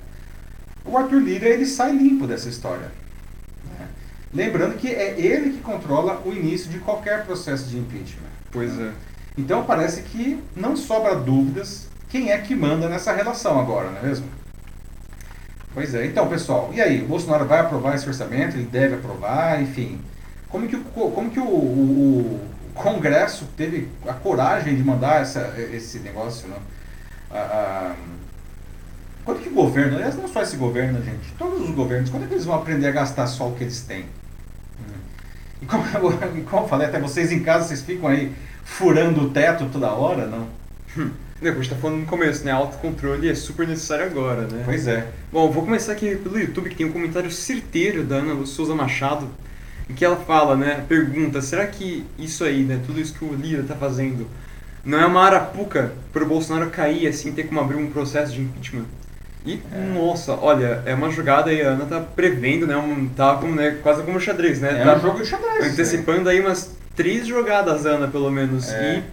O Arthur Lira ele sai limpo dessa história. Lembrando que é ele que controla o início de qualquer processo de impeachment.
Pois é.
Então parece que não sobra dúvidas quem é que manda nessa relação agora, não é mesmo? Pois é. Então, pessoal, e aí? O Bolsonaro vai aprovar esse orçamento? Ele deve aprovar? Enfim, como que, o, como que o, o, o Congresso teve a coragem de mandar essa, esse negócio, né? quando que o governo, aliás, não só esse governo, gente, todos os governos, quando é que eles vão aprender a gastar só o que eles têm? E como, e como eu falei, até vocês em casa, vocês ficam aí furando o teto toda hora, não?
Hum. Depois está falando no começo, né? Autocontrole é super necessário agora, né?
Pois é.
Bom, vou começar aqui pelo YouTube, que tem um comentário certeiro da Ana Souza Machado em que ela fala, né, pergunta, será que isso aí, né, tudo isso que o Lira está fazendo, não é uma arapuca para o Bolsonaro cair assim, ter como abrir um processo de impeachment? E, nossa, olha, é uma jogada aí, a Ana tá prevendo, né, um, tá como, né, quase como xadrez, né?
É
tá
um jogo de xadrez.
Antecipando aí umas três jogadas, Ana, pelo menos, é. e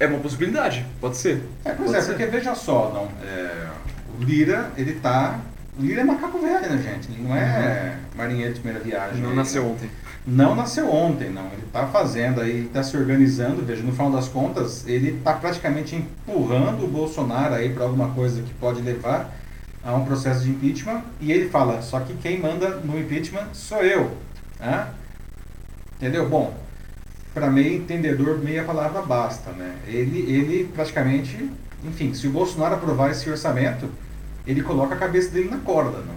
é uma possibilidade, pode ser.
É, pois
pode
é,
ser.
porque veja só, não, é, o Lira, ele tá o Lira é macaco velho, né, gente? Ele não é uhum. marinheiro de primeira viagem.
Não nasceu ontem
não nasceu ontem, não. Ele está fazendo aí, está se organizando. Veja, no final das contas, ele está praticamente empurrando o Bolsonaro aí para alguma coisa que pode levar a um processo de impeachment e ele fala, só que quem manda no impeachment sou eu. Né? Entendeu? Bom, para meio entendedor, meia palavra basta. Né? Ele, ele praticamente, enfim, se o Bolsonaro aprovar esse orçamento, ele coloca a cabeça dele na corda. Né?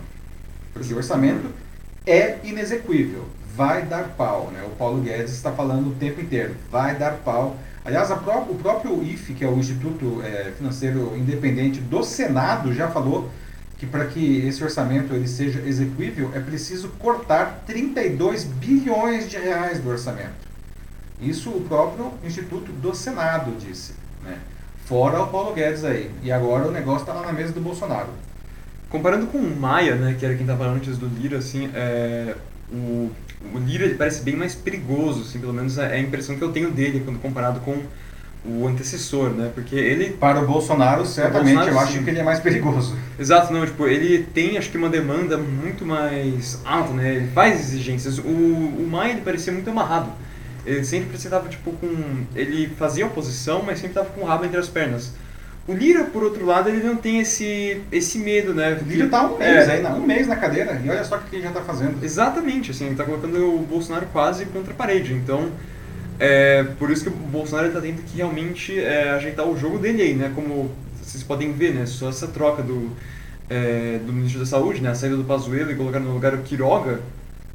Porque o orçamento é inexequível, vai dar pau. Né? O Paulo Guedes está falando o tempo inteiro, vai dar pau. Aliás, pró o próprio IFE, que é o Instituto é, Financeiro Independente do Senado, já falou que para que esse orçamento ele seja execuível é preciso cortar 32 bilhões de reais do orçamento. Isso o próprio Instituto do Senado disse. Né? Fora o Paulo Guedes aí. E agora o negócio está lá na mesa do Bolsonaro.
Comparando com o Maia, né, que era quem estava antes do Lira, assim, é, o, o Lira parece bem mais perigoso, assim, pelo menos é a impressão que eu tenho dele quando comparado com o antecessor, né? Porque ele
para o Bolsonaro certamente Bolsonaro, eu acho sim. que ele é mais perigoso.
Exato, não, tipo, ele tem acho que uma demanda muito mais alta, né? Ele faz exigências. O, o Maia ele parecia muito amarrado. Ele sempre estava tipo com ele fazia oposição, mas sempre estava com o rabo entre as pernas. O Lira, por outro lado, ele não tem esse, esse medo, né?
O Lira tá um mês, é, aí, um mês na cadeira, e olha só o que ele já está fazendo.
Exatamente, assim, ele tá colocando o Bolsonaro quase contra a parede. Então, é por isso que o Bolsonaro está tendo que realmente é, ajeitar o jogo dele aí, né? Como vocês podem ver, né? Só essa troca do, é, do ministro da Saúde, né? A saída do Pazuello e colocar no lugar o Quiroga,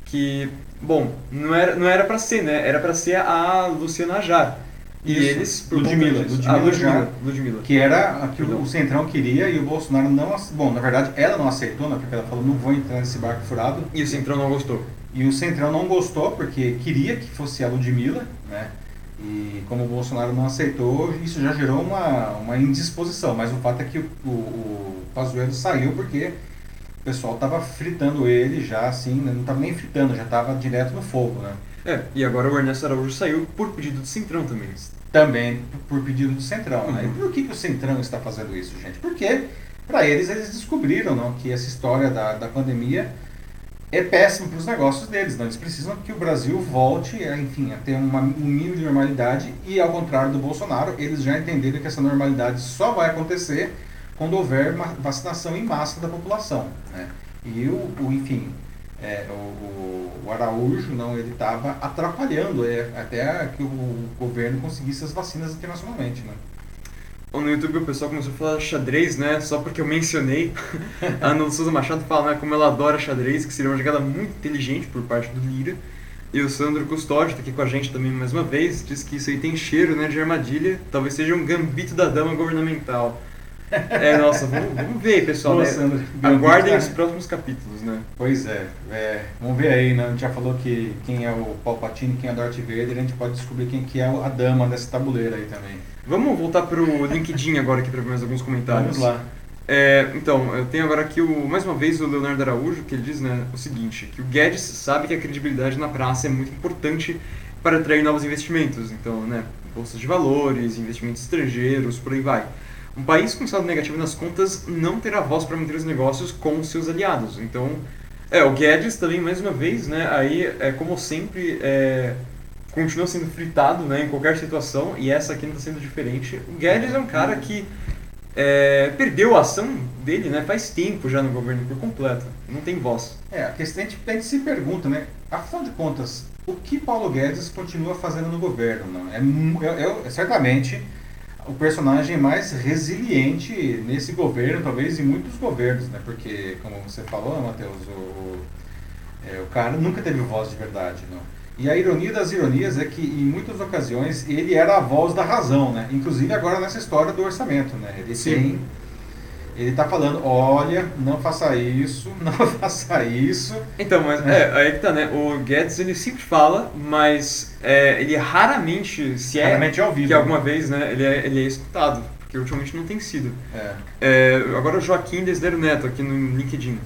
que, bom, não era não era para ser, né? Era para ser a Luciana Ajar. E Isso. eles,
por Ludmilla, Ludmilla, ah, Ludmilla, Ludmilla, que era a que o Centrão queria e o Bolsonaro não... Bom, na verdade, ela não aceitou, né? Porque ela falou, não vou entrar nesse barco furado.
E o Centrão não gostou.
E o Centrão não gostou porque queria que fosse a Ludmilla, né? E como o Bolsonaro não aceitou, isso já gerou uma, uma indisposição. Mas o fato é que o, o, o Pazuello saiu porque o pessoal estava fritando ele já assim, né? não estava nem fritando, já estava direto no fogo, né?
É, e agora o Ernesto Araújo saiu por pedido do Centrão também.
Também por pedido do Centrão, uhum. né? E por que, que o Centrão está fazendo isso, gente? Porque, para eles, eles descobriram não, que essa história da, da pandemia é péssimo para os negócios deles. Não? Eles precisam que o Brasil volte, enfim, a ter uma, um mínimo de normalidade e, ao contrário do Bolsonaro, eles já entenderam que essa normalidade só vai acontecer quando houver vacinação em massa da população. Né? E o, o enfim, é, o, o, Araújo não, ele estava atrapalhando é, até que o governo conseguisse as vacinas internacionalmente. Né?
No YouTube o pessoal começou a falar xadrez, né? Só porque eu mencionei. a Ana Souza Machado fala né, como ela adora xadrez, que seria uma jogada muito inteligente por parte do Lira. E o Sandro Custódio está aqui com a gente também mais uma vez, diz que isso aí tem cheiro né, de armadilha, talvez seja um gambito da dama governamental. É, nossa, vamos, vamos ver pessoal. Né? Aguardem os próximos capítulos, né?
Pois é, é, vamos ver aí, né? A gente já falou que quem é o Palpatine, quem é o Darth Vader, a gente pode descobrir quem que é a dama dessa tabuleira aí também.
Vamos voltar para o LinkedIn agora aqui para ver mais alguns comentários.
Vamos lá.
É, então, eu tenho agora aqui, o, mais uma vez, o Leonardo Araújo, que ele diz né, o seguinte, que o Guedes sabe que a credibilidade na praça é muito importante para atrair novos investimentos. Então, né, bolsas de valores, investimentos estrangeiros, por aí vai. Um país com saldo negativo nas contas não terá voz para manter os negócios com seus aliados. Então, é, o Guedes também, mais uma vez, né, aí, é, como sempre, é, continua sendo fritado né, em qualquer situação, e essa aqui não está sendo diferente. O Guedes é um cara que é, perdeu a ação dele né, faz tempo já no governo por completo, não tem voz.
É, a questão é que a gente se pergunta, né, afinal de contas, o que Paulo Guedes continua fazendo no governo? Não? É, é, é certamente o personagem mais resiliente nesse governo, talvez em muitos governos, né? Porque, como você falou, Matheus, o, é, o cara nunca teve voz de verdade, não. E a ironia das ironias é que, em muitas ocasiões, ele era a voz da razão, né? Inclusive agora nessa história do orçamento, né? Ele Sim. tem... Ele está falando, olha, não faça isso, não faça isso.
Então, mas é, aí que tá, né? O Guedes, ele sempre fala, mas é, ele raramente, se é
raramente é ouvido,
que alguma vez, né, ele é, ele é escutado, porque ultimamente não tem sido.
É.
É, agora o Joaquim Desdero Neto, aqui no LinkedIn,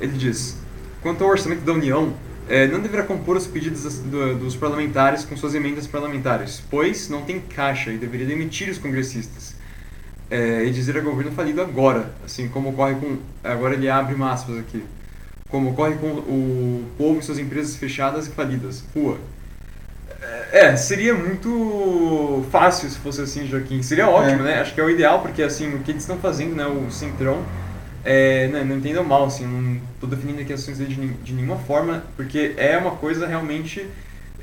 ele diz, quanto ao orçamento da União, é, não deverá compor os pedidos do, dos parlamentares com suas emendas parlamentares, pois não tem caixa e deveria demitir os congressistas. É, e dizer ao governo falido agora, assim como ocorre com. Agora ele abre aspas aqui. Como ocorre com o povo e suas empresas fechadas e falidas. Rua. É, seria muito fácil se fosse assim, Joaquim. Seria ótimo, é. né? Acho que é o ideal, porque assim, o que eles estão fazendo, né? O Centrão É, não, não entendam mal, assim, não estou definindo aqui ações de, de nenhuma forma, porque é uma coisa realmente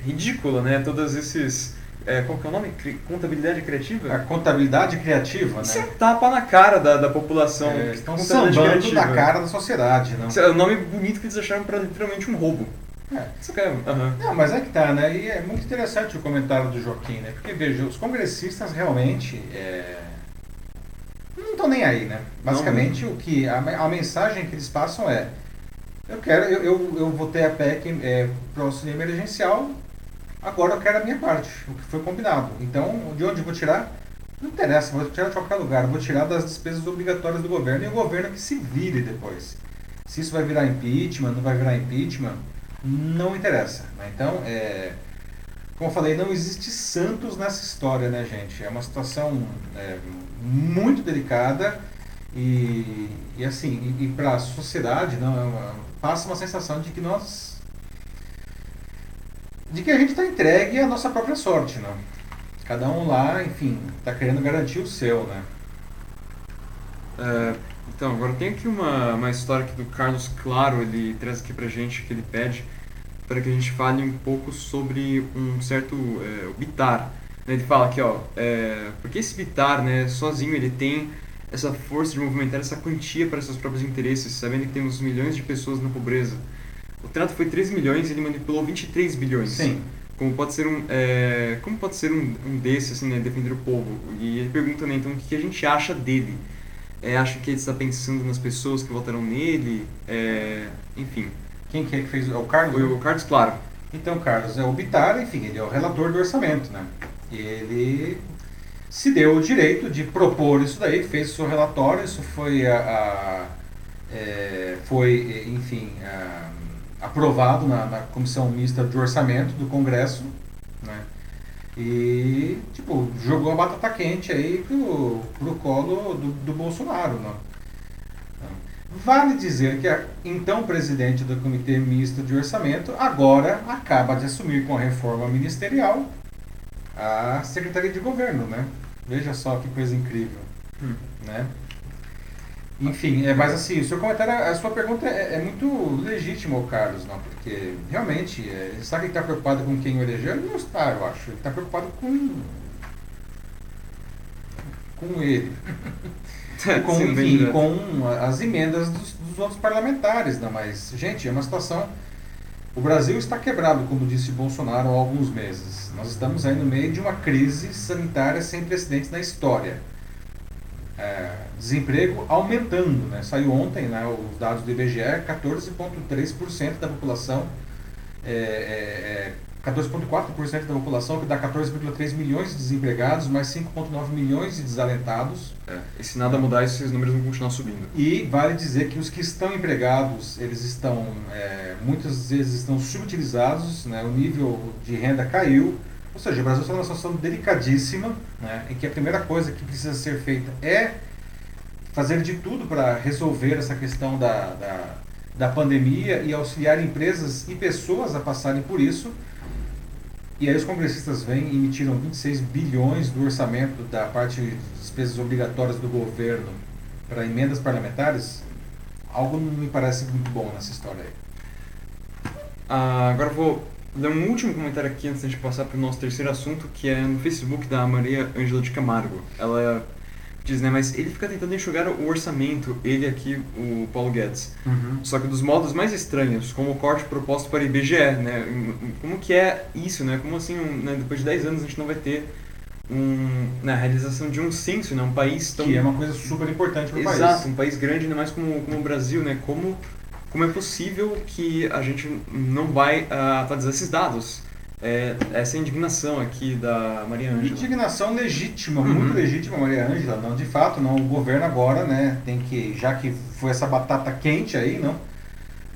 ridícula, né? Todos esses é, qual que é o nome? Contabilidade criativa?
A contabilidade criativa,
Isso
né?
é um tapa na cara da, da população.
É, estão sambando na cara da sociedade, não?
Isso é um nome bonito que eles acharam para literalmente um roubo.
É.
Isso é, aham.
Não, mas é que tá, né? E é muito interessante o comentário do Joaquim, né? Porque, veja, os congressistas realmente é, não estão nem aí, né? Basicamente, o que a, a mensagem que eles passam é eu quero, eu, eu, eu votei a PEC é, para o auxílio emergencial, agora eu quero a minha parte, o que foi combinado. Então, de onde eu vou tirar? Não interessa, vou tirar de qualquer lugar, vou tirar das despesas obrigatórias do governo e o governo que se vire depois. Se isso vai virar impeachment, não vai virar impeachment, não interessa. né? Então, é, como eu falei, não existe santos nessa história, né, gente? É uma situação é, muito delicada e, e assim, e, e para a sociedade, não, é passa uma sensação de que nós de que a gente está entregue à nossa própria sorte, não? Cada um lá, enfim, está querendo garantir o seu, né?
É, então, agora tem aqui uma, uma história aqui do Carlos Claro, ele traz aqui pra gente, que ele pede para que a gente fale um pouco sobre um certo é, Bitar. né? Ele fala aqui, ó, é, porque esse Bitar, né, sozinho, ele tem essa força de movimentar essa quantia para seus próprios interesses, sabendo que temos milhões de pessoas na pobreza. O trato foi 3 milhões e ele manipulou 23 bilhões.
Sim.
Como pode ser um, é, como pode ser um, um desses, assim, né, defender o povo? E ele pergunta, né, então, o que a gente acha dele? É, acha que ele está pensando nas pessoas que votaram nele? É, enfim,
Quem que é que fez? É o Carlos?
foi o Carlos Claro.
Então, Carlos, é o Bitar, enfim, ele é o relator do orçamento, né? Ele se deu o direito de propor isso daí, fez o seu relatório, isso foi, a, a- é, foi enfim, a- aprovado na, na Comissão Mista de Orçamento do Congresso, né? E, tipo, jogou a batata quente aí pro, pro colo do, do Bolsonaro, né? Vale dizer que a então presidente do Comitê Misto de Orçamento agora acaba de assumir com a reforma ministerial a Secretaria de Governo, né? Veja só que coisa incrível,
Hum.
né? Enfim, é, mas assim, o seu comentário, a sua pergunta é, é muito legítima, Carlos, não? Porque realmente, é, sabe que está preocupado com quem o elegeu? Ele não está, eu acho. Ele está preocupado com com ele. Com, enfim, com as emendas dos, dos outros parlamentares, né? mas, gente, é uma situação. O Brasil está quebrado, como disse Bolsonaro há alguns meses. Nós estamos aí no meio de uma crise sanitária sem precedentes na história. É, desemprego aumentando, né? Saiu ontem né, os dados do IBGE, 14,3% da população, é, é, é, 14,4% da população, que dá 14,3 milhões de desempregados, mais 5,9 milhões de desalentados.
É, e se nada mudar, esses números vão continuar subindo.
E vale dizer que os que estão empregados, eles estão, é, muitas vezes estão subutilizados, né, o nível de renda caiu, ou seja, o Brasil está numa situação delicadíssima, né, em que a primeira coisa que precisa ser feita é fazer de tudo para resolver essa questão da, da, da pandemia e auxiliar empresas e pessoas a passarem por isso. E aí os congressistas vêm e emitiram 26 bilhões do orçamento da parte de despesas obrigatórias do governo para emendas parlamentares. Algo não me parece muito bom nessa história aí.
Ah, agora vou ler um último comentário aqui antes de a passar para o nosso terceiro assunto, que é no Facebook da Maria Ângela de Camargo. Ela diz, né, mas ele fica tentando enxugar o orçamento, ele aqui, o Paulo Guedes. Só que dos modos mais estranhos, como o corte proposto para o IBGE, né? Como que é isso, né? Como assim, um, né, depois de 10 anos a gente não vai ter um, né, a realização de um censo, né? Um país tão...
Que é uma coisa super importante para o país.
Exato, um país grande, ainda mais como, como o Brasil, né? Como, como é possível que a gente não vai ah, atualizar esses dados? É, essa indignação aqui da Maria Ângela.
Indignação legítima,
Uhum.
muito legítima, Maria Ângela. Não, de fato, não. O governo agora, né, tem que, já que foi essa batata quente aí, não,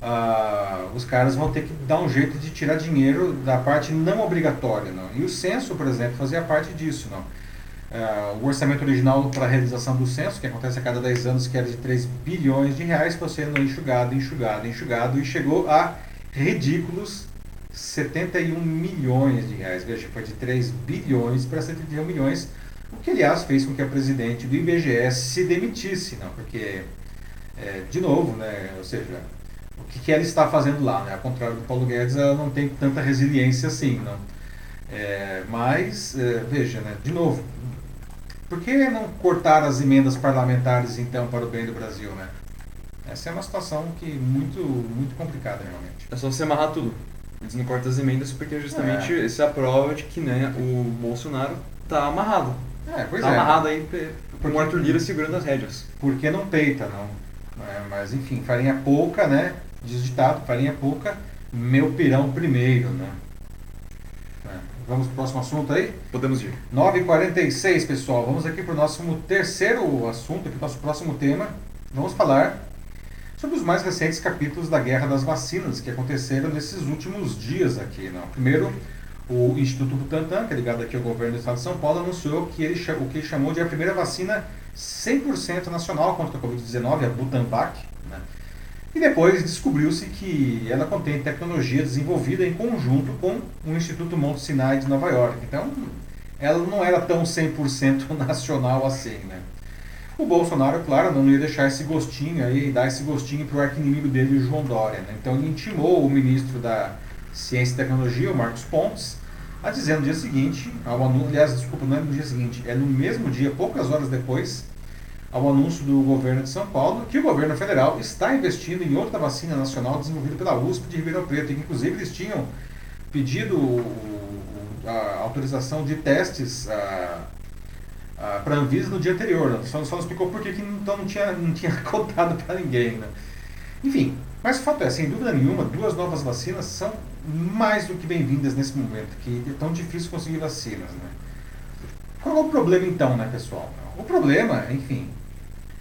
ah, os caras vão ter que dar um jeito de tirar dinheiro da parte não obrigatória, não. E o censo, por exemplo, fazia parte disso, não. Ah, o orçamento original para a realização do censo, que acontece a cada 10 anos, que era de 3 bilhões de reais, foi sendo enxugado, enxugado, enxugado, e chegou a ridículos 71 milhões de reais. Veja, foi de 3 bilhões para 71 milhões, o que aliás fez com que a presidente do IBGE se demitisse, não, porque é, de novo, né, ou seja, o que, que ela está fazendo lá, né? Ao contrário do Paulo Guedes, ela não tem tanta resiliência assim, não. É, mas, é, veja, né, de novo, por que não cortar as emendas parlamentares, então, para o bem do Brasil, né? Essa é uma situação que muito, muito complicada, realmente.
É só você amarrar tudo. Eles não cortam as emendas porque justamente é. isso é a prova de que né, o Bolsonaro está amarrado.
É, pois
tá
é.
amarrado aí com o Arthur Lira segurando as rédeas.
Porque não peita, não. É, mas enfim, farinha pouca, né? Diz ditado, farinha pouca, meu pirão primeiro, né? Vamos para o próximo assunto aí?
Podemos ir.
9h46, pessoal. Vamos aqui para o nosso terceiro assunto, aqui, nosso próximo tema. Vamos falar sobre os mais recentes capítulos da Guerra das Vacinas que aconteceram nesses últimos dias aqui. Não? Primeiro, o Instituto Butantan, que é ligado aqui ao governo do estado de São Paulo, anunciou que ele, o que ele chamou de a primeira vacina 100% nacional contra a Covid-19, a Butanvac. Né? E depois descobriu-se que ela contém tecnologia desenvolvida em conjunto com o Instituto Monte Sinai de Nova York. Então, ela não era tão 100% nacional assim, né? O Bolsonaro, claro, não ia deixar esse gostinho aí, dar esse gostinho para o arquinimigo dele, o João Dória. Né? Então ele intimou o ministro da Ciência e Tecnologia, o Marcos Pontes, a dizer no dia seguinte, ao anúncio, aliás, desculpa, não é no dia seguinte, é no mesmo dia, poucas horas depois, ao anúncio do governo de São Paulo, que o governo federal está investindo em outra vacina nacional desenvolvida pela USP de Ribeirão Preto, inclusive eles tinham pedido a autorização de testes a, a, para a Anvisa no dia anterior. Né? Só, só explicou por que, então não tinha, não tinha contado para ninguém. Né? Enfim, mas o fato é, sem dúvida nenhuma, duas novas vacinas são mais do que bem-vindas nesse momento, que é tão difícil conseguir vacinas. Né? Qual é o problema então, né, pessoal? O problema, enfim,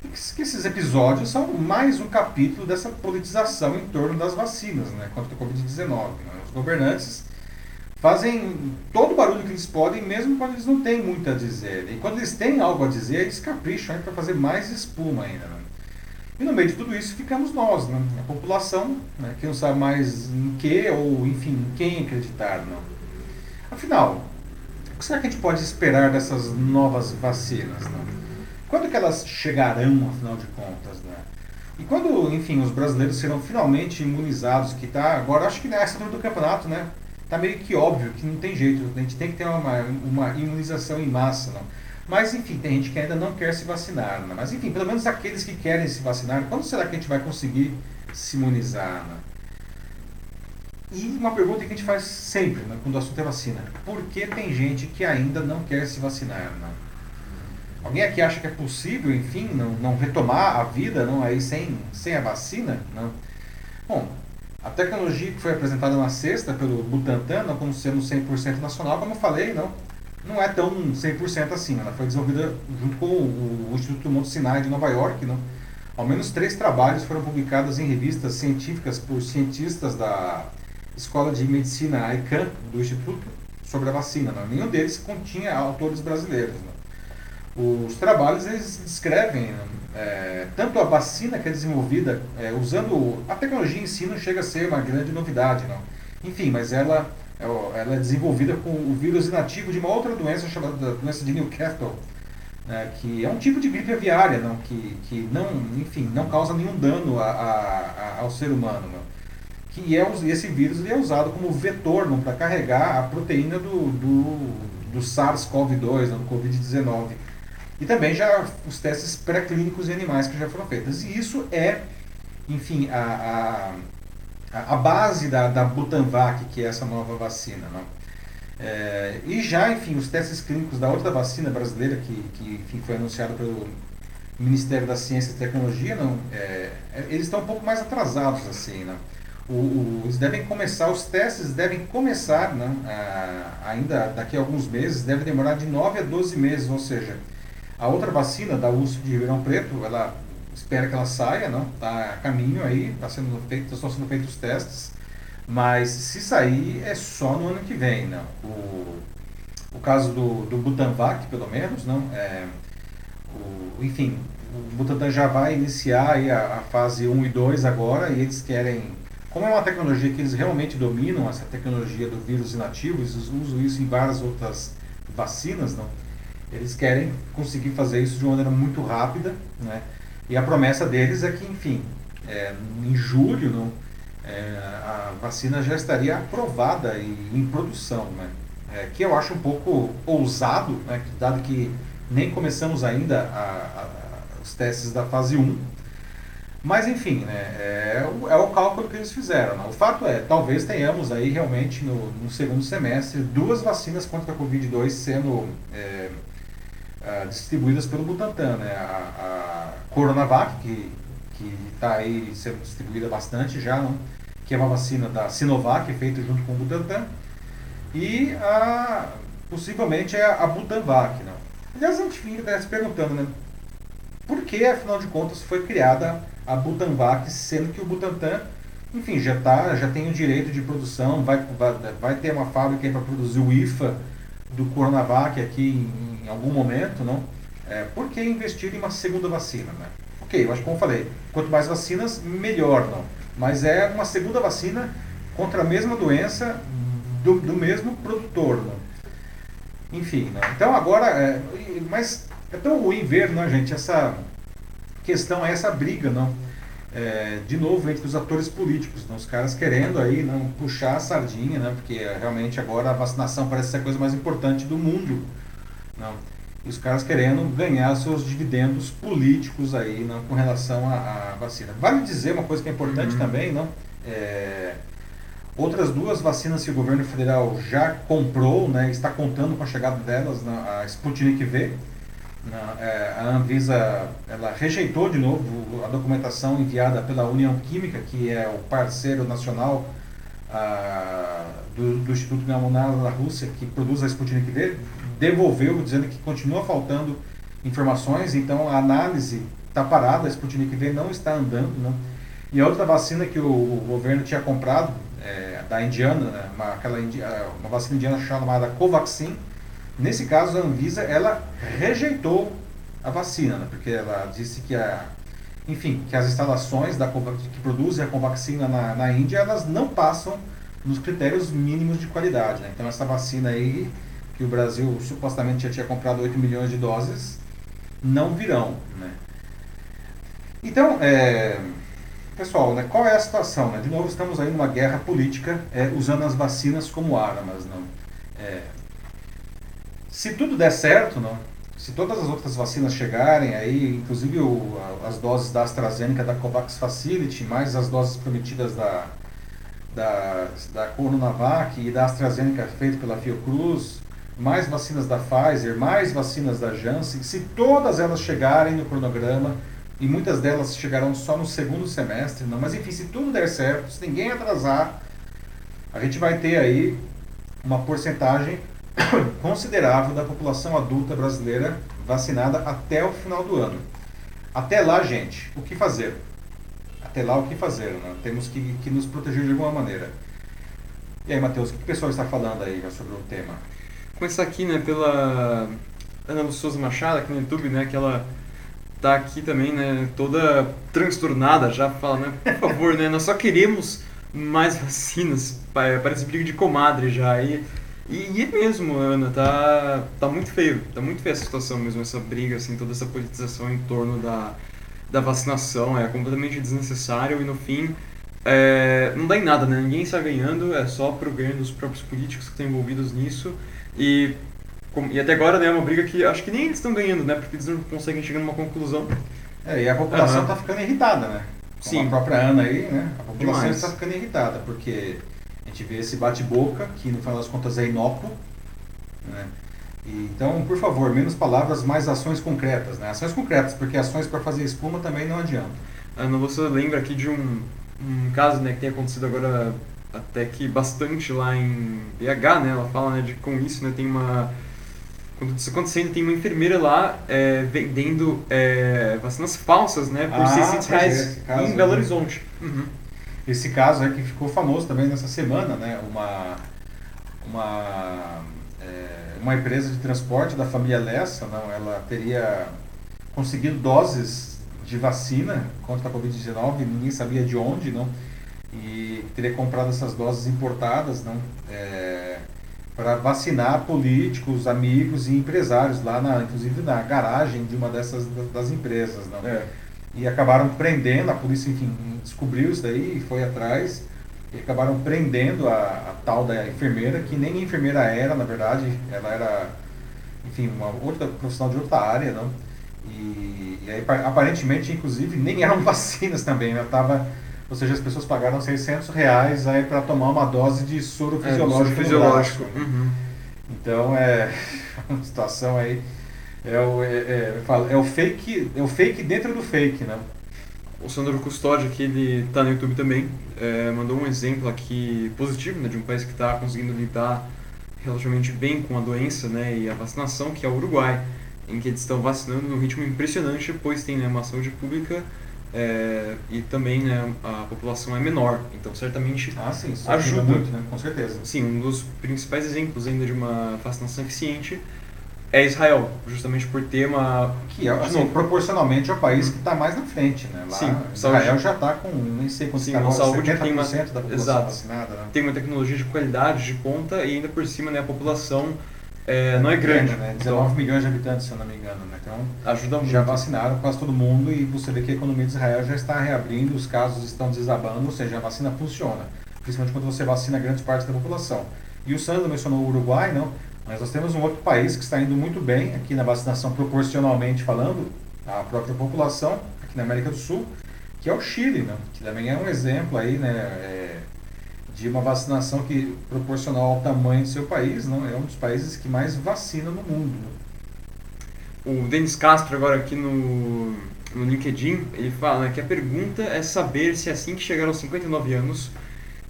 que esses episódios são mais um capítulo dessa politização em torno das vacinas né, contra a Covid-19. Né? Os governantes fazem todo o barulho que eles podem, mesmo quando eles não têm muito a dizer. E quando eles têm algo a dizer, eles capricham para fazer mais espuma ainda. Né? E no meio de tudo isso ficamos nós, né? a população, né? que não sabe mais em que ou, enfim, em quem acreditar. Não. Afinal, o que será que a gente pode esperar dessas novas vacinas? Quando que elas chegarão, afinal de contas? Né? E quando, enfim, os brasileiros serão finalmente imunizados, que está agora, acho que nessa altura do campeonato, né? Está meio que óbvio que não tem jeito, a gente tem que ter uma, uma imunização em massa, não? Mas, enfim, tem gente que ainda não quer se vacinar. Né? Mas, enfim, pelo menos aqueles que querem se vacinar, quando será que a gente vai conseguir se imunizar? Né? E uma pergunta que a gente faz sempre né, quando o assunto é vacina: por que tem gente que ainda não quer se vacinar? Né? Alguém aqui acha que é possível, enfim, não, não retomar a vida não aí sem, sem a vacina? Não? Bom, a tecnologia que foi apresentada na sexta pelo Butantan, não como sendo 100% nacional, como eu falei, não, não é tão 100% assim. Ela foi desenvolvida junto com o, o Instituto Monte Sinai de Nova York. Não? Ao menos três trabalhos foram publicados em revistas científicas por cientistas da Escola de Medicina ICANN do Instituto sobre a vacina. Não? Nenhum deles continha autores brasileiros. Não? Os trabalhos eles descrevem é, tanto a vacina que é desenvolvida é, usando a tecnologia em si não chega a ser uma grande novidade, não. Enfim, mas ela, ela é desenvolvida com o vírus inativo de uma outra doença chamada doença de Newcastle, né, que é um tipo de gripe aviária, não, que, que não, enfim, não causa nenhum dano a, a, a, ao ser humano, não. Que é esse vírus ele é usado como vetor para carregar a proteína do, do, do SARS-CoV-2, do Covid-19 e também já os testes pré-clínicos em animais que já foram feitos. E isso é, enfim, a, a, a base da, da Butanvac, que é essa nova vacina. Não? É, e já, enfim, os testes clínicos da outra vacina brasileira, que, que enfim, foi anunciado pelo Ministério da Ciência e Tecnologia, não, é, é eles estão um pouco mais atrasados, assim, não? O, o, eles devem começar, os testes devem começar não, a, ainda daqui a alguns meses, deve demorar de 9 a 12 meses, ou seja, a outra vacina da USP de Ribeirão Preto, ela espera que ela saia, não? Está a caminho aí, tá sendo feito, estão sendo feitos os testes, mas se sair é só no ano que vem, não? O, o caso do, do Butanvac, pelo menos, não? É, o, enfim, o Butantan já vai iniciar a, a fase 1 e 2 agora e eles querem como é uma tecnologia que eles realmente dominam, essa tecnologia do vírus inativo, eles usam isso em várias outras vacinas, não? Eles querem conseguir fazer isso de uma maneira muito rápida, né? E a promessa deles é que, enfim, é, em julho não, é, a vacina já estaria aprovada e em produção, né? É, que eu acho um pouco ousado, né? dado que nem começamos ainda a, a, os testes da fase 1. Mas enfim, né, é, o, é o cálculo que eles fizeram. Né? O fato é, talvez tenhamos aí realmente no, no segundo semestre duas vacinas contra a Covid-2 sendo é, é, distribuídas pelo Butantan. Né? A, a Coronavac, que está aí sendo distribuída bastante já, não? que é uma vacina da Sinovac, feita junto com o Butantan, e a, possivelmente é a Butanvac. Não? Aliás, a gente fica se perguntando, né? Por que, afinal de contas, foi criada a Butanvac, sendo que o Butantan, enfim, já, tá, já tem o direito de produção, vai, vai, vai ter uma fábrica para produzir o IFA do Coronavac aqui em, em algum momento, não? É, por que investir em uma segunda vacina, né? Ok, eu acho que como eu falei, quanto mais vacinas, melhor, não? Mas é uma segunda vacina contra a mesma doença do, do mesmo produtor, não? Enfim, né? então agora, é, mas é tão ruim ver, né, gente, essa questão, essa briga, não? É, de novo entre os atores políticos, não? os caras querendo aí não puxar a sardinha, né? porque realmente agora a vacinação parece ser a coisa mais importante do mundo, não? E os caras querendo ganhar seus dividendos políticos aí não? com relação à, à vacina. Vale dizer uma coisa que é importante uhum. também, não? É, Outras duas vacinas que o governo federal já comprou, né, está contando com a chegada delas, né, a Sputnik V. É, a Anvisa ela rejeitou de novo a documentação enviada pela União Química, que é o parceiro nacional a, do, do, Instituto Gamonal da Rússia, que produz a Sputnik V, devolveu dizendo que continua faltando informações, então a análise está parada, a Sputnik V não está andando. Né? E a outra vacina que o, o governo tinha comprado, é, da indiana, né, uma, aquela uma vacina indiana chamada Covaxin. Nesse caso, a Anvisa ela rejeitou a vacina, né, porque ela disse que a, enfim, que as instalações da que produzem a Covaxin na, na Índia elas não passam nos critérios mínimos de qualidade. Né? Então essa vacina aí que o Brasil supostamente já tinha comprado 8 milhões de doses não virão. Né? Então, é, pessoal, né, qual é a situação? Né? De novo, estamos aí numa guerra política é, usando as vacinas como armas. Não? É, se tudo der certo, não? se todas as outras vacinas chegarem, aí, inclusive o, as doses da AstraZeneca, da COVAX Facility, mais as doses prometidas da, da, da Coronavac e da AstraZeneca feita pela Fiocruz, mais vacinas da Pfizer, mais vacinas da Janssen, se todas elas chegarem no cronograma, e muitas delas chegarão só no segundo semestre, não. Mas enfim, se tudo der certo, se ninguém atrasar, a gente vai ter aí uma porcentagem considerável da população adulta brasileira vacinada até o final do ano. Até lá, gente, o que fazer? Até lá, o que fazer? Né? Temos que, que nos proteger de alguma maneira. E aí, Matheus, o que o pessoal está falando aí sobre o tema?
Começar aqui, né, pela Ana Lu Machado, aqui no YouTube, né, que ela tá aqui também, né, toda transtornada já, fala, né, por favor, né, nós só queremos mais vacinas, parece briga de comadre já, e, e, é mesmo, Ana, tá, tá muito feio, tá muito feia essa situação mesmo, essa briga, assim, toda essa politização em torno da, da vacinação, é completamente desnecessário e no fim é, não dá em nada, né, ninguém está ganhando, é só pro ganho dos próprios políticos que estão envolvidos nisso, e e até agora né, é uma briga que acho que nem eles estão ganhando, né? Porque eles não conseguem chegar numa conclusão.
É, e a população está uhum. ficando irritada, né? Como Sim. a própria Ana aí, né? A população está ficando irritada, porque a gente vê esse bate-boca, que no final das contas é inócuo, né? E, então, por favor, menos palavras, mais ações concretas, né? Ações concretas, porque ações para fazer espuma também não adianta.
Ana, você lembra aqui de um, um caso né, que tem acontecido agora até que bastante lá em BH, né? Ela fala né, de com isso, né? Tem uma quando isso acontecendo, tem uma enfermeira lá é, vendendo é, vacinas falsas, né, por ah, 600 reais é, em Belo Horizonte.
Uhum. Esse caso é que ficou famoso também nessa semana, né, uma, uma, é, uma empresa de transporte da família Lessa, não, ela teria conseguido doses de vacina contra a Covid-19, ninguém sabia de onde, não, e teria comprado essas doses importadas, não, é, para vacinar políticos, amigos e empresários lá, na, inclusive na garagem de uma dessas das empresas. Não? É. e acabaram prendendo, a polícia, enfim, descobriu isso daí e foi atrás, e acabaram prendendo a, a tal da enfermeira, que nem enfermeira era, na verdade, ela era, enfim, uma outra profissional de outra área, não? E, e aí, aparentemente, inclusive, nem eram vacinas também, né? Tava, ou seja, as pessoas pagaram 600 reais aí para tomar uma dose de soro é, fisiológico.
É, fisiológico. Uhum.
Então, é uma situação aí é o, é, é, é, o fake, é o fake dentro do fake, né?
O Sandro Custódio, que ele está no YouTube também, é, mandou um exemplo aqui positivo né, de um país que está conseguindo lidar relativamente bem com a doença né, e a vacinação, que é o Uruguai, em que eles estão vacinando num ritmo impressionante, pois tem né, uma saúde pública é, e também né, a população é menor. Então, certamente
ah, sim, ajuda muito, né? com certeza.
Sim, um dos principais exemplos ainda de uma vacinação eficiente é Israel, justamente por ter uma.
Que é, assim, proporcionalmente é o país que está mais na frente, né? Lá,
Sim,
Israel já está com, nem sei quanto
Sim, agora, saúde tem uma,
da população
exato,
vacinada. Né?
Tem uma tecnologia de qualidade, de ponta, e ainda por cima né, a população é, não é grande.
Né? 19 então, milhões de habitantes, se eu não me engano. Né? Então,
ajuda muito.
Já vacinaram quase todo mundo e você vê que a economia de Israel já está reabrindo, os casos estão desabando, ou seja, a vacina funciona. Principalmente quando você vacina grandes partes da população. E o Sandro mencionou o Uruguai, não? Mas nós temos um outro país que está indo muito bem aqui na vacinação proporcionalmente falando, a própria população, aqui na América do Sul, que é o Chile, né? que também é um exemplo aí, né, é, de uma vacinação que proporcional ao tamanho do seu país, não é um dos países que mais vacina no mundo. Né?
O Denis Castro agora aqui no, no LinkedIn, ele fala que a pergunta é saber se assim que chegar aos 59 anos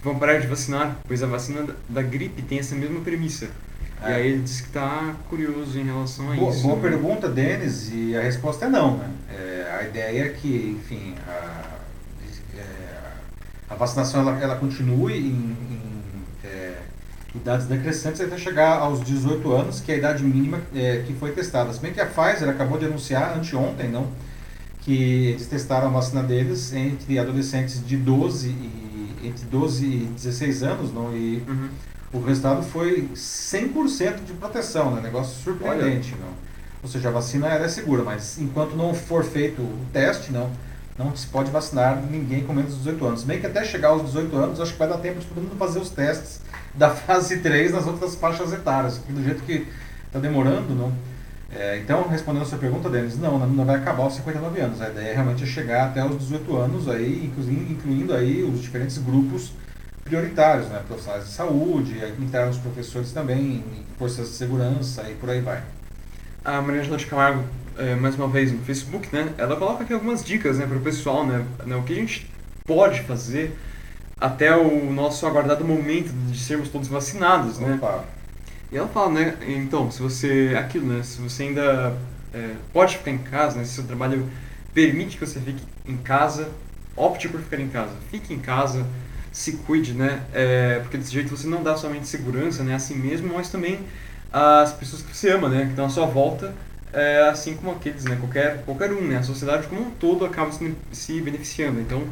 vão parar de vacinar, pois a vacina da gripe tem essa mesma premissa é. E aí ele disse que está curioso em relação a
boa,
isso.
Boa né? pergunta, Denis, e a resposta é não. Né? É, a ideia é que, enfim, a, é, a vacinação ela, ela continue em, em é, idades decrescentes até chegar aos 18 anos, que é a idade mínima é, que foi testada. Se bem que a Pfizer acabou de anunciar anteontem, não, que eles testaram a vacina deles entre adolescentes de 12 e entre 12 e 16 anos, não, e uhum o resultado foi 100% de proteção, né? Negócio surpreendente, não. Ou seja, a vacina é segura, mas enquanto não for feito o teste, não, não se pode vacinar ninguém com menos de 18 anos. Bem que até chegar aos 18 anos, acho que vai dar tempo de todo mundo fazer os testes da fase 3 nas outras faixas etárias, porque do jeito que está demorando, não. É, então, respondendo a sua pergunta, Denis, não, não vai acabar aos 59 anos. A ideia é realmente chegar até os 18 anos, aí, incluindo, incluindo aí os diferentes grupos prioritários, né? profissionais de saúde, internos professores também, forças de segurança e por aí vai.
A Maria Angela de Camargo, é, mais uma vez no Facebook, né? ela coloca aqui algumas dicas né, para o pessoal, né? né? o que a gente pode fazer até o nosso aguardado momento de sermos todos vacinados, né?
Opa.
E ela fala, né, então, se você, aquilo, né, se você ainda é, pode ficar em casa, né, se seu trabalho permite que você fique em casa, opte por ficar em casa. Fique em casa, se cuide, né? É, porque desse jeito você não dá somente segurança, né? Assim mesmo, mas também as pessoas que você ama, né? Que estão à sua volta, é, assim como aqueles, né? Qualquer, qualquer um, né? A sociedade como um todo acaba se, se beneficiando. Então,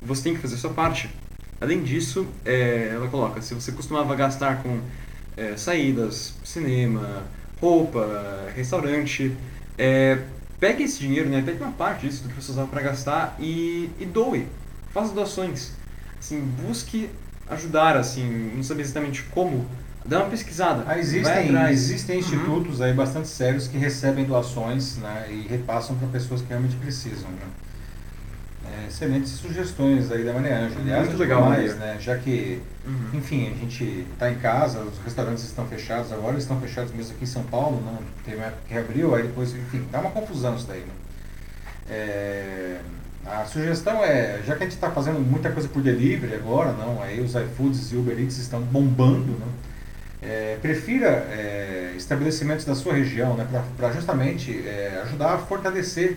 você tem que fazer a sua parte. Além disso, é, ela coloca, se você costumava gastar com é, saídas, cinema, roupa, restaurante, é, pegue esse dinheiro, né? Pegue uma parte disso do que você usava para gastar e, e doe. Faça doações assim, busque ajudar, assim, não saber exatamente como, dá uma pesquisada.
Ah, existem, existem uhum. institutos uhum. aí bastante sérios que recebem doações né, e repassam para pessoas que realmente precisam. Né? É, excelentes sugestões aí da Maria Ângela. Aliás,
Muito legal,
mais, né? Já que, uhum. enfim, a gente está em casa, os restaurantes estão fechados agora, eles estão fechados mesmo aqui em São Paulo, não teve uma época que reabriu, aí depois, enfim, dá uma confusão isso daí, né? É, a sugestão é, já que a gente está fazendo muita coisa por delivery agora, não, aí os iFoods e Uber Eats estão bombando, não, é, prefira é, estabelecimentos da sua região, né, para justamente é, ajudar a fortalecer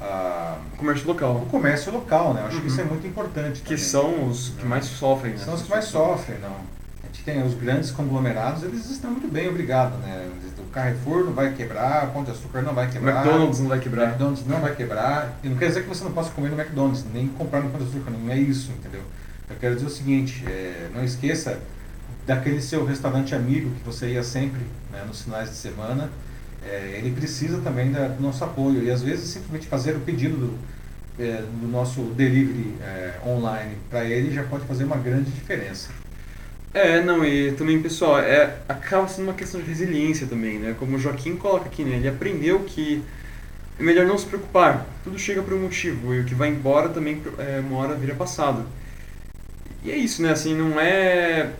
a,
o comércio local.
O comércio local, né? Acho uhum. que isso é muito importante.
Que também. são os que mais sofrem. Né?
São os que mais sofrem, não. A gente tem os grandes conglomerados, eles estão muito bem, obrigado, né? Carrefour não vai quebrar, Pão de Açúcar não vai quebrar.
McDonald's não vai quebrar.
McDonald's não vai quebrar. E não quer dizer que você não possa comer no McDonald's, nem comprar no Pão de Açúcar, não é isso, entendeu? Eu quero dizer o seguinte, é, não esqueça daquele seu restaurante amigo que você ia sempre né, nos finais de semana. É, ele precisa também da, do nosso apoio. E às vezes simplesmente fazer o pedido do, é, do nosso delivery é, online para ele já pode fazer uma grande diferença.
É, não, e também, pessoal, é, acaba sendo uma questão de resiliência também, né? Como o Joaquim coloca aqui, né? Ele aprendeu que é melhor não se preocupar, tudo chega por um motivo, e o que vai embora também, é, uma hora vira passado. E é isso, né? Assim, não é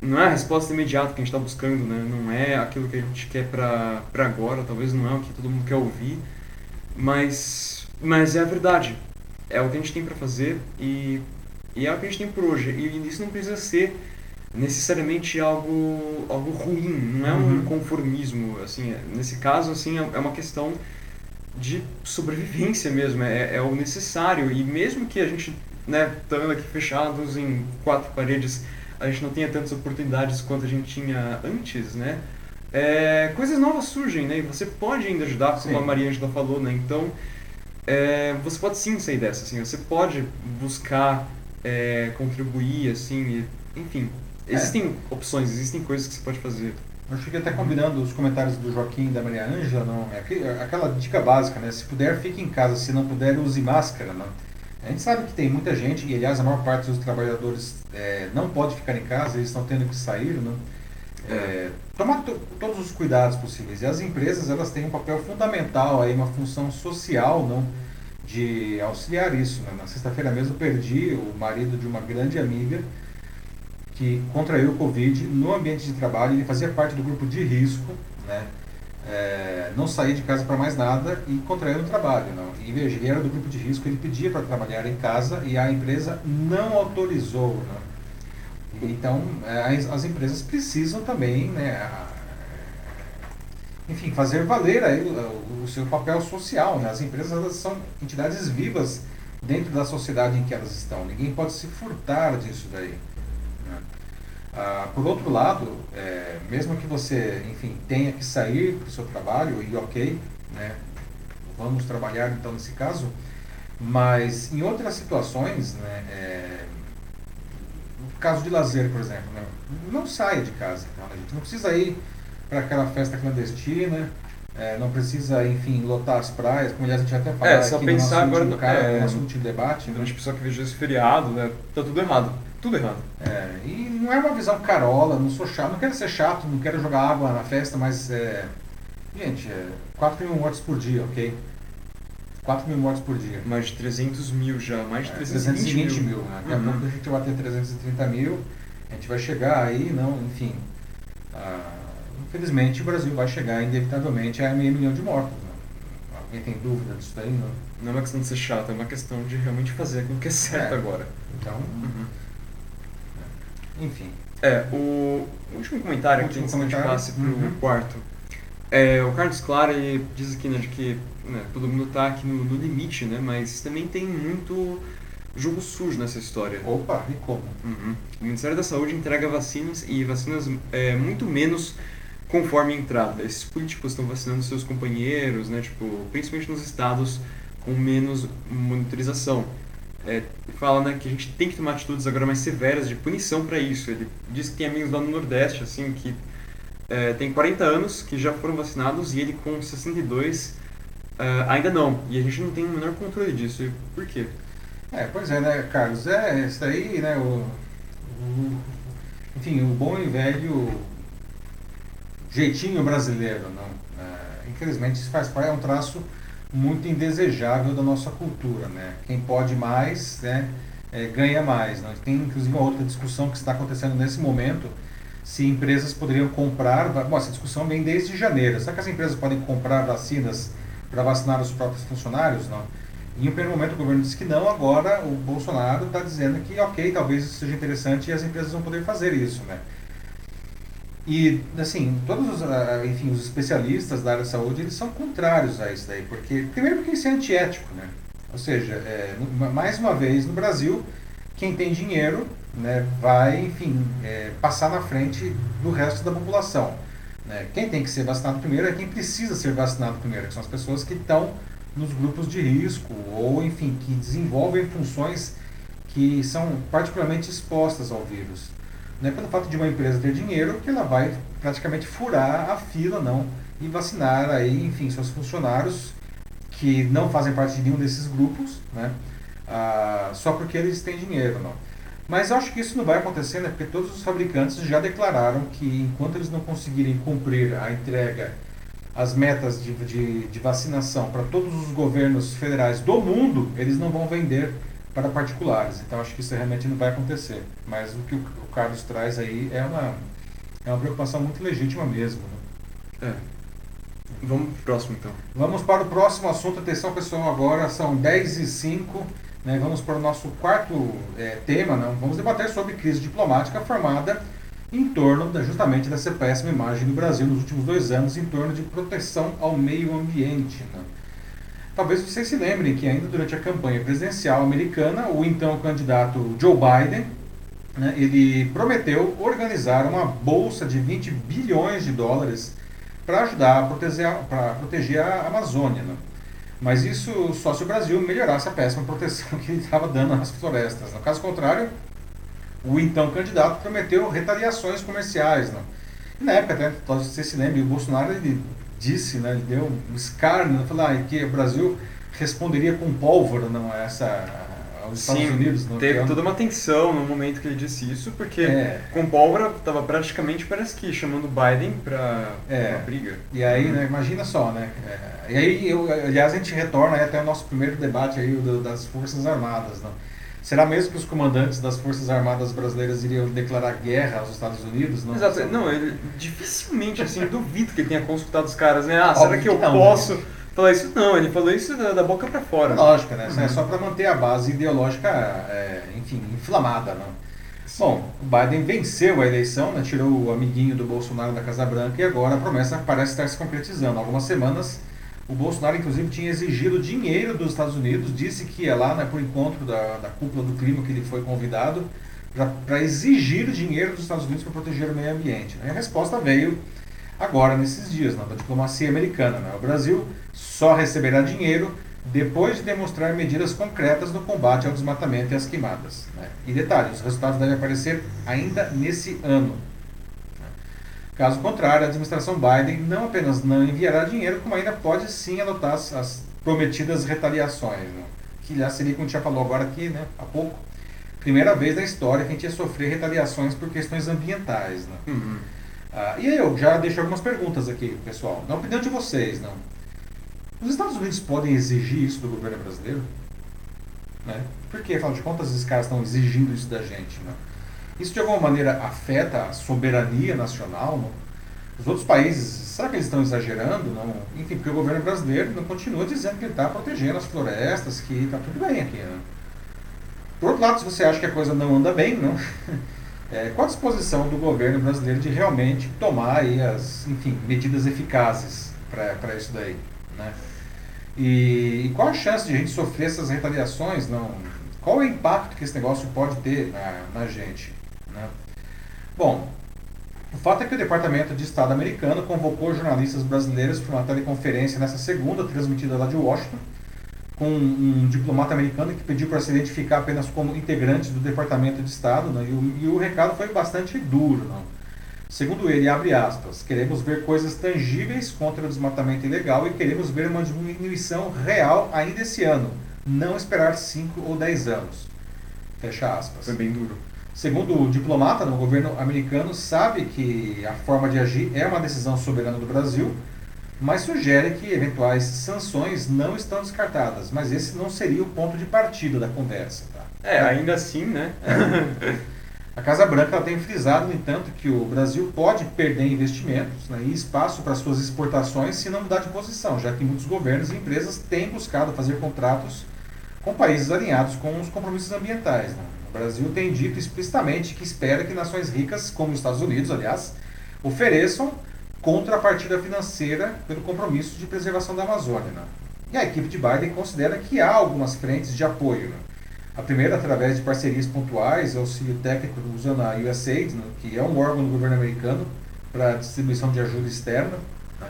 não é a resposta imediata que a gente está buscando, né? Não é aquilo que a gente quer para agora, talvez não é o que todo mundo quer ouvir, mas, mas é a verdade. É o que a gente tem para fazer e, e é o que a gente tem por hoje. E isso não precisa ser necessariamente algo, algo ruim, não é um uhum. conformismo. Assim, é, nesse caso, assim, é, é uma questão de sobrevivência mesmo, é, é o necessário. E mesmo que a gente, né, estando aqui fechados em quatro paredes, a gente não tenha tantas oportunidades quanto a gente tinha antes, né? É, coisas novas surgem, né? E você pode ainda ajudar, como sim. a Maria Angela falou, né? Então, é, você pode sim sair dessa, assim. Você pode buscar é, contribuir, assim, e, enfim. É. Existem opções, existem coisas que você pode fazer.
Eu fiquei até combinando os comentários do Joaquim e da Maria Ângela, não? É aquela dica básica, né? Se puder, fique em casa. Se não puder, use máscara, não? A gente sabe que tem muita gente, e aliás a maior parte dos trabalhadores é, não pode ficar em casa, eles estão tendo que sair, né? É, tomar todos os cuidados possíveis. E as empresas elas têm um papel fundamental, aí, uma função social não, de auxiliar isso. Né? Na sexta-feira mesmo perdi o marido de uma grande amiga que contraiu o Covid no ambiente de trabalho, ele fazia parte do grupo de risco, né? é, não sair de casa para mais nada e contrair o trabalho. Não. E veja, ele era do grupo de risco, ele pedia para trabalhar em casa e a empresa não autorizou. Não. Então, é, as, as, empresas precisam também, né, enfim, fazer valer aí o, o, seu papel social. Né? As empresas elas são entidades vivas dentro da sociedade em que elas estão. Ninguém pode se furtar disso daí. Ah, por outro lado, é, mesmo que você, enfim, tenha que sair para o seu trabalho, e ok, né, vamos trabalhar então nesse caso, mas em outras situações, né, é, no caso de lazer, por exemplo, né, não saia de casa, tá? a gente não precisa ir para aquela festa clandestina, é, não precisa, enfim, lotar as praias, como aliás a gente até falou
é, só aqui pensar no nosso agora,
cara, é, no nosso último debate.
Então, a gente precisa que veja esse feriado, né, tá tudo errado. Tudo errado.
É, e não é uma visão carola, não sou chato, não quero ser chato, não quero jogar água na festa, mas é, gente, é 4 mil mortes por dia, ok? 4 mil mortes por dia.
Mais de 300 mil já, mais de 320,
é, 320 mil. mil né? Daqui uhum. a pouco a gente vai ter 330 mil, a gente vai chegar aí, não, enfim. Ah, infelizmente o Brasil vai chegar inevitavelmente a meio milhão de mortos. Né? Alguém tem dúvida disso daí? Não?
não é uma questão de ser chato, é uma questão de realmente fazer aquilo que é certo
é.
agora.
Então. Uhum. Enfim.
É, o último comentário aqui, antes que a gente passe para o uhum. quarto. É, o Carlos Clara ele diz aqui né, de que né, todo mundo está aqui no, no, limite, né, mas também tem muito jogo sujo nessa história.
Opa, e como?
Uhum. O Ministério da Saúde entrega vacinas e vacinas é, muito menos conforme a entrada. Esses políticos estão vacinando seus companheiros, né, tipo, principalmente nos estados com menos monitorização é, fala né, que a gente tem que tomar atitudes agora mais severas de punição para isso. Ele diz que tem amigos lá no Nordeste, assim, que é, tem 40 anos, que já foram vacinados, e ele com 62 é, ainda não. E a gente não tem o menor controle disso. E por quê?
É, pois é, né, Carlos? É, isso daí, né, o, o, enfim, o bom e velho jeitinho brasileiro, não. É, infelizmente isso faz parte, é um traço muito indesejável da nossa cultura. Né? Quem pode mais né, é, ganha mais. Né? Tem inclusive uma outra discussão que está acontecendo nesse momento, se empresas poderiam comprar, bom, essa discussão vem desde janeiro, será que as empresas podem comprar vacinas para vacinar os próprios funcionários? Não. Em um primeiro momento o governo disse que não, agora o Bolsonaro está dizendo que ok, talvez isso seja interessante e as empresas vão poder fazer isso. Né? E, assim, todos os, ah, enfim, os especialistas da área da saúde, eles são contrários a isso daí, porque, primeiro porque isso é antiético, né? Ou seja, é, mais uma vez, no Brasil, quem tem dinheiro né, vai, enfim, é, passar na frente do resto da população. Né? Quem tem que ser vacinado primeiro é quem precisa ser vacinado primeiro, que são as pessoas que estão nos grupos de risco ou, enfim, que desenvolvem funções que são particularmente expostas ao vírus. Não é pelo fato de uma empresa ter dinheiro que ela vai praticamente furar a fila, não, e vacinar aí, enfim, seus funcionários que não fazem parte de nenhum desses grupos, né? Ah, só porque eles têm dinheiro, não. Mas eu acho que isso não vai acontecer, né? Porque todos os fabricantes já declararam que enquanto eles não conseguirem cumprir a entrega, as metas de, de, de vacinação para todos os governos federais do mundo, eles não vão vender para particulares. Então acho que isso realmente não vai acontecer. Mas o que o, o Carlos traz aí é uma, é uma preocupação muito legítima mesmo. Né?
É. Vamos pro próximo então.
Vamos para o próximo assunto. Atenção pessoal, agora são 10 e 5 né? Vamos para o nosso quarto é, tema. Né? Vamos debater sobre crise diplomática formada em torno da, justamente dessa péssima imagem do Brasil nos últimos dois anos em torno de proteção ao meio ambiente. Né? Talvez vocês se lembrem que ainda durante a campanha presidencial americana, o então candidato Joe Biden, né, ele prometeu organizar uma bolsa de 20 bilhões de dólares para ajudar a proteger, proteger a Amazônia. Né? Mas isso só se o Brasil melhorasse a péssima proteção que ele estava dando às florestas. No caso contrário, o então candidato prometeu retaliações comerciais. Né? E na época, até, talvez você se lembre, o Bolsonaro ele disse, né, ele deu um escárnio, né, falou ah, que o Brasil responderia com pólvora não, a essa
os Sim, Estados Unidos. Não, teve toda uma tensão no momento que ele disse isso, porque é. com pólvora estava praticamente, parece que, chamando Biden para é. uma briga.
E aí, né, imagina só, né? É, e aí, eu, aliás, a gente retorna até o nosso primeiro debate aí das Forças Armadas, não? Será mesmo que os comandantes das Forças Armadas brasileiras iriam declarar guerra aos Estados Unidos?
Não, Exato. Não, ele dificilmente, assim, duvido que ele tenha consultado os caras, né? Ah, será que eu não, posso... Né? falar isso não, ele falou isso da, da boca para fora.
Lógico, né? Uhum. É só para manter a base ideológica, é, enfim, inflamada, né? Bom, o Biden venceu a eleição, né? tirou o amiguinho do Bolsonaro da Casa Branca e agora a promessa parece estar se concretizando. Algumas semanas, o Bolsonaro, inclusive, tinha exigido dinheiro dos Estados Unidos, disse que ia lá né, por encontro da, da cúpula do clima que ele foi convidado para exigir dinheiro dos Estados Unidos para proteger o meio ambiente. Né? E a resposta veio agora, nesses dias, né, da diplomacia americana. Né? O Brasil só receberá dinheiro depois de demonstrar medidas concretas no combate ao desmatamento e às queimadas. Né? E detalhe, os resultados devem aparecer ainda nesse ano. Caso contrário, a administração Biden não apenas não enviará dinheiro, como ainda pode sim adotar as, as prometidas retaliações. Né? Que já seria, como a gente já falou agora aqui, né, há pouco, primeira vez na história que a gente ia sofrer retaliações por questões ambientais. Né? Uhum. Ah, e aí eu já deixo algumas perguntas aqui, pessoal. Na opinião de vocês, não? Os Estados Unidos podem exigir isso do governo brasileiro? Né? Porque, afinal de contas, esses caras estão exigindo isso da gente. Né? Isso de alguma maneira afeta a soberania nacional? Não? Os outros países, será que eles estão exagerando? Não? Enfim, porque o governo brasileiro não continua dizendo que está protegendo as florestas, que está tudo bem aqui. Né? Por outro lado, se você acha que a coisa não anda bem, não? É, qual a disposição do governo brasileiro de realmente tomar aí as enfim, medidas eficazes para isso daí? Né? E, e, qual a chance de a gente sofrer essas retaliações? Não? Qual o impacto que esse negócio pode ter na, na gente? Né? Bom, o fato é que o Departamento de Estado americano convocou jornalistas brasileiros para uma teleconferência nessa segunda, transmitida lá de Washington, com um diplomata americano que pediu para se identificar apenas como integrante do Departamento de Estado, né? e, o, e, o, recado foi bastante duro. Né? Segundo ele, abre aspas, queremos ver coisas tangíveis contra o desmatamento ilegal e queremos ver uma diminuição real ainda esse ano, não esperar 5 ou 10 anos. Fecha aspas.
Foi bem duro.
Segundo o diplomata, o governo americano sabe que a forma de agir é uma decisão soberana do Brasil, mas sugere que eventuais sanções não estão descartadas. Mas esse não seria o ponto de partida da conversa. Tá?
É, ainda assim, né?
A Casa Branca tem frisado, no entanto, que o Brasil pode perder investimentos né, e espaço para suas exportações se não mudar de posição, já que muitos governos e empresas têm buscado fazer contratos com países alinhados com os compromissos ambientais. Né? O Brasil tem dito explicitamente que espera que nações ricas, como os Estados Unidos, aliás, ofereçam contrapartida financeira pelo compromisso de preservação da Amazônia. Né? E a equipe de Biden considera que há algumas frentes de apoio. Né? A primeira, através de parcerias pontuais, auxílio técnico usando a USAID, né? que é um órgão do governo americano para distribuição de ajuda externa. Né?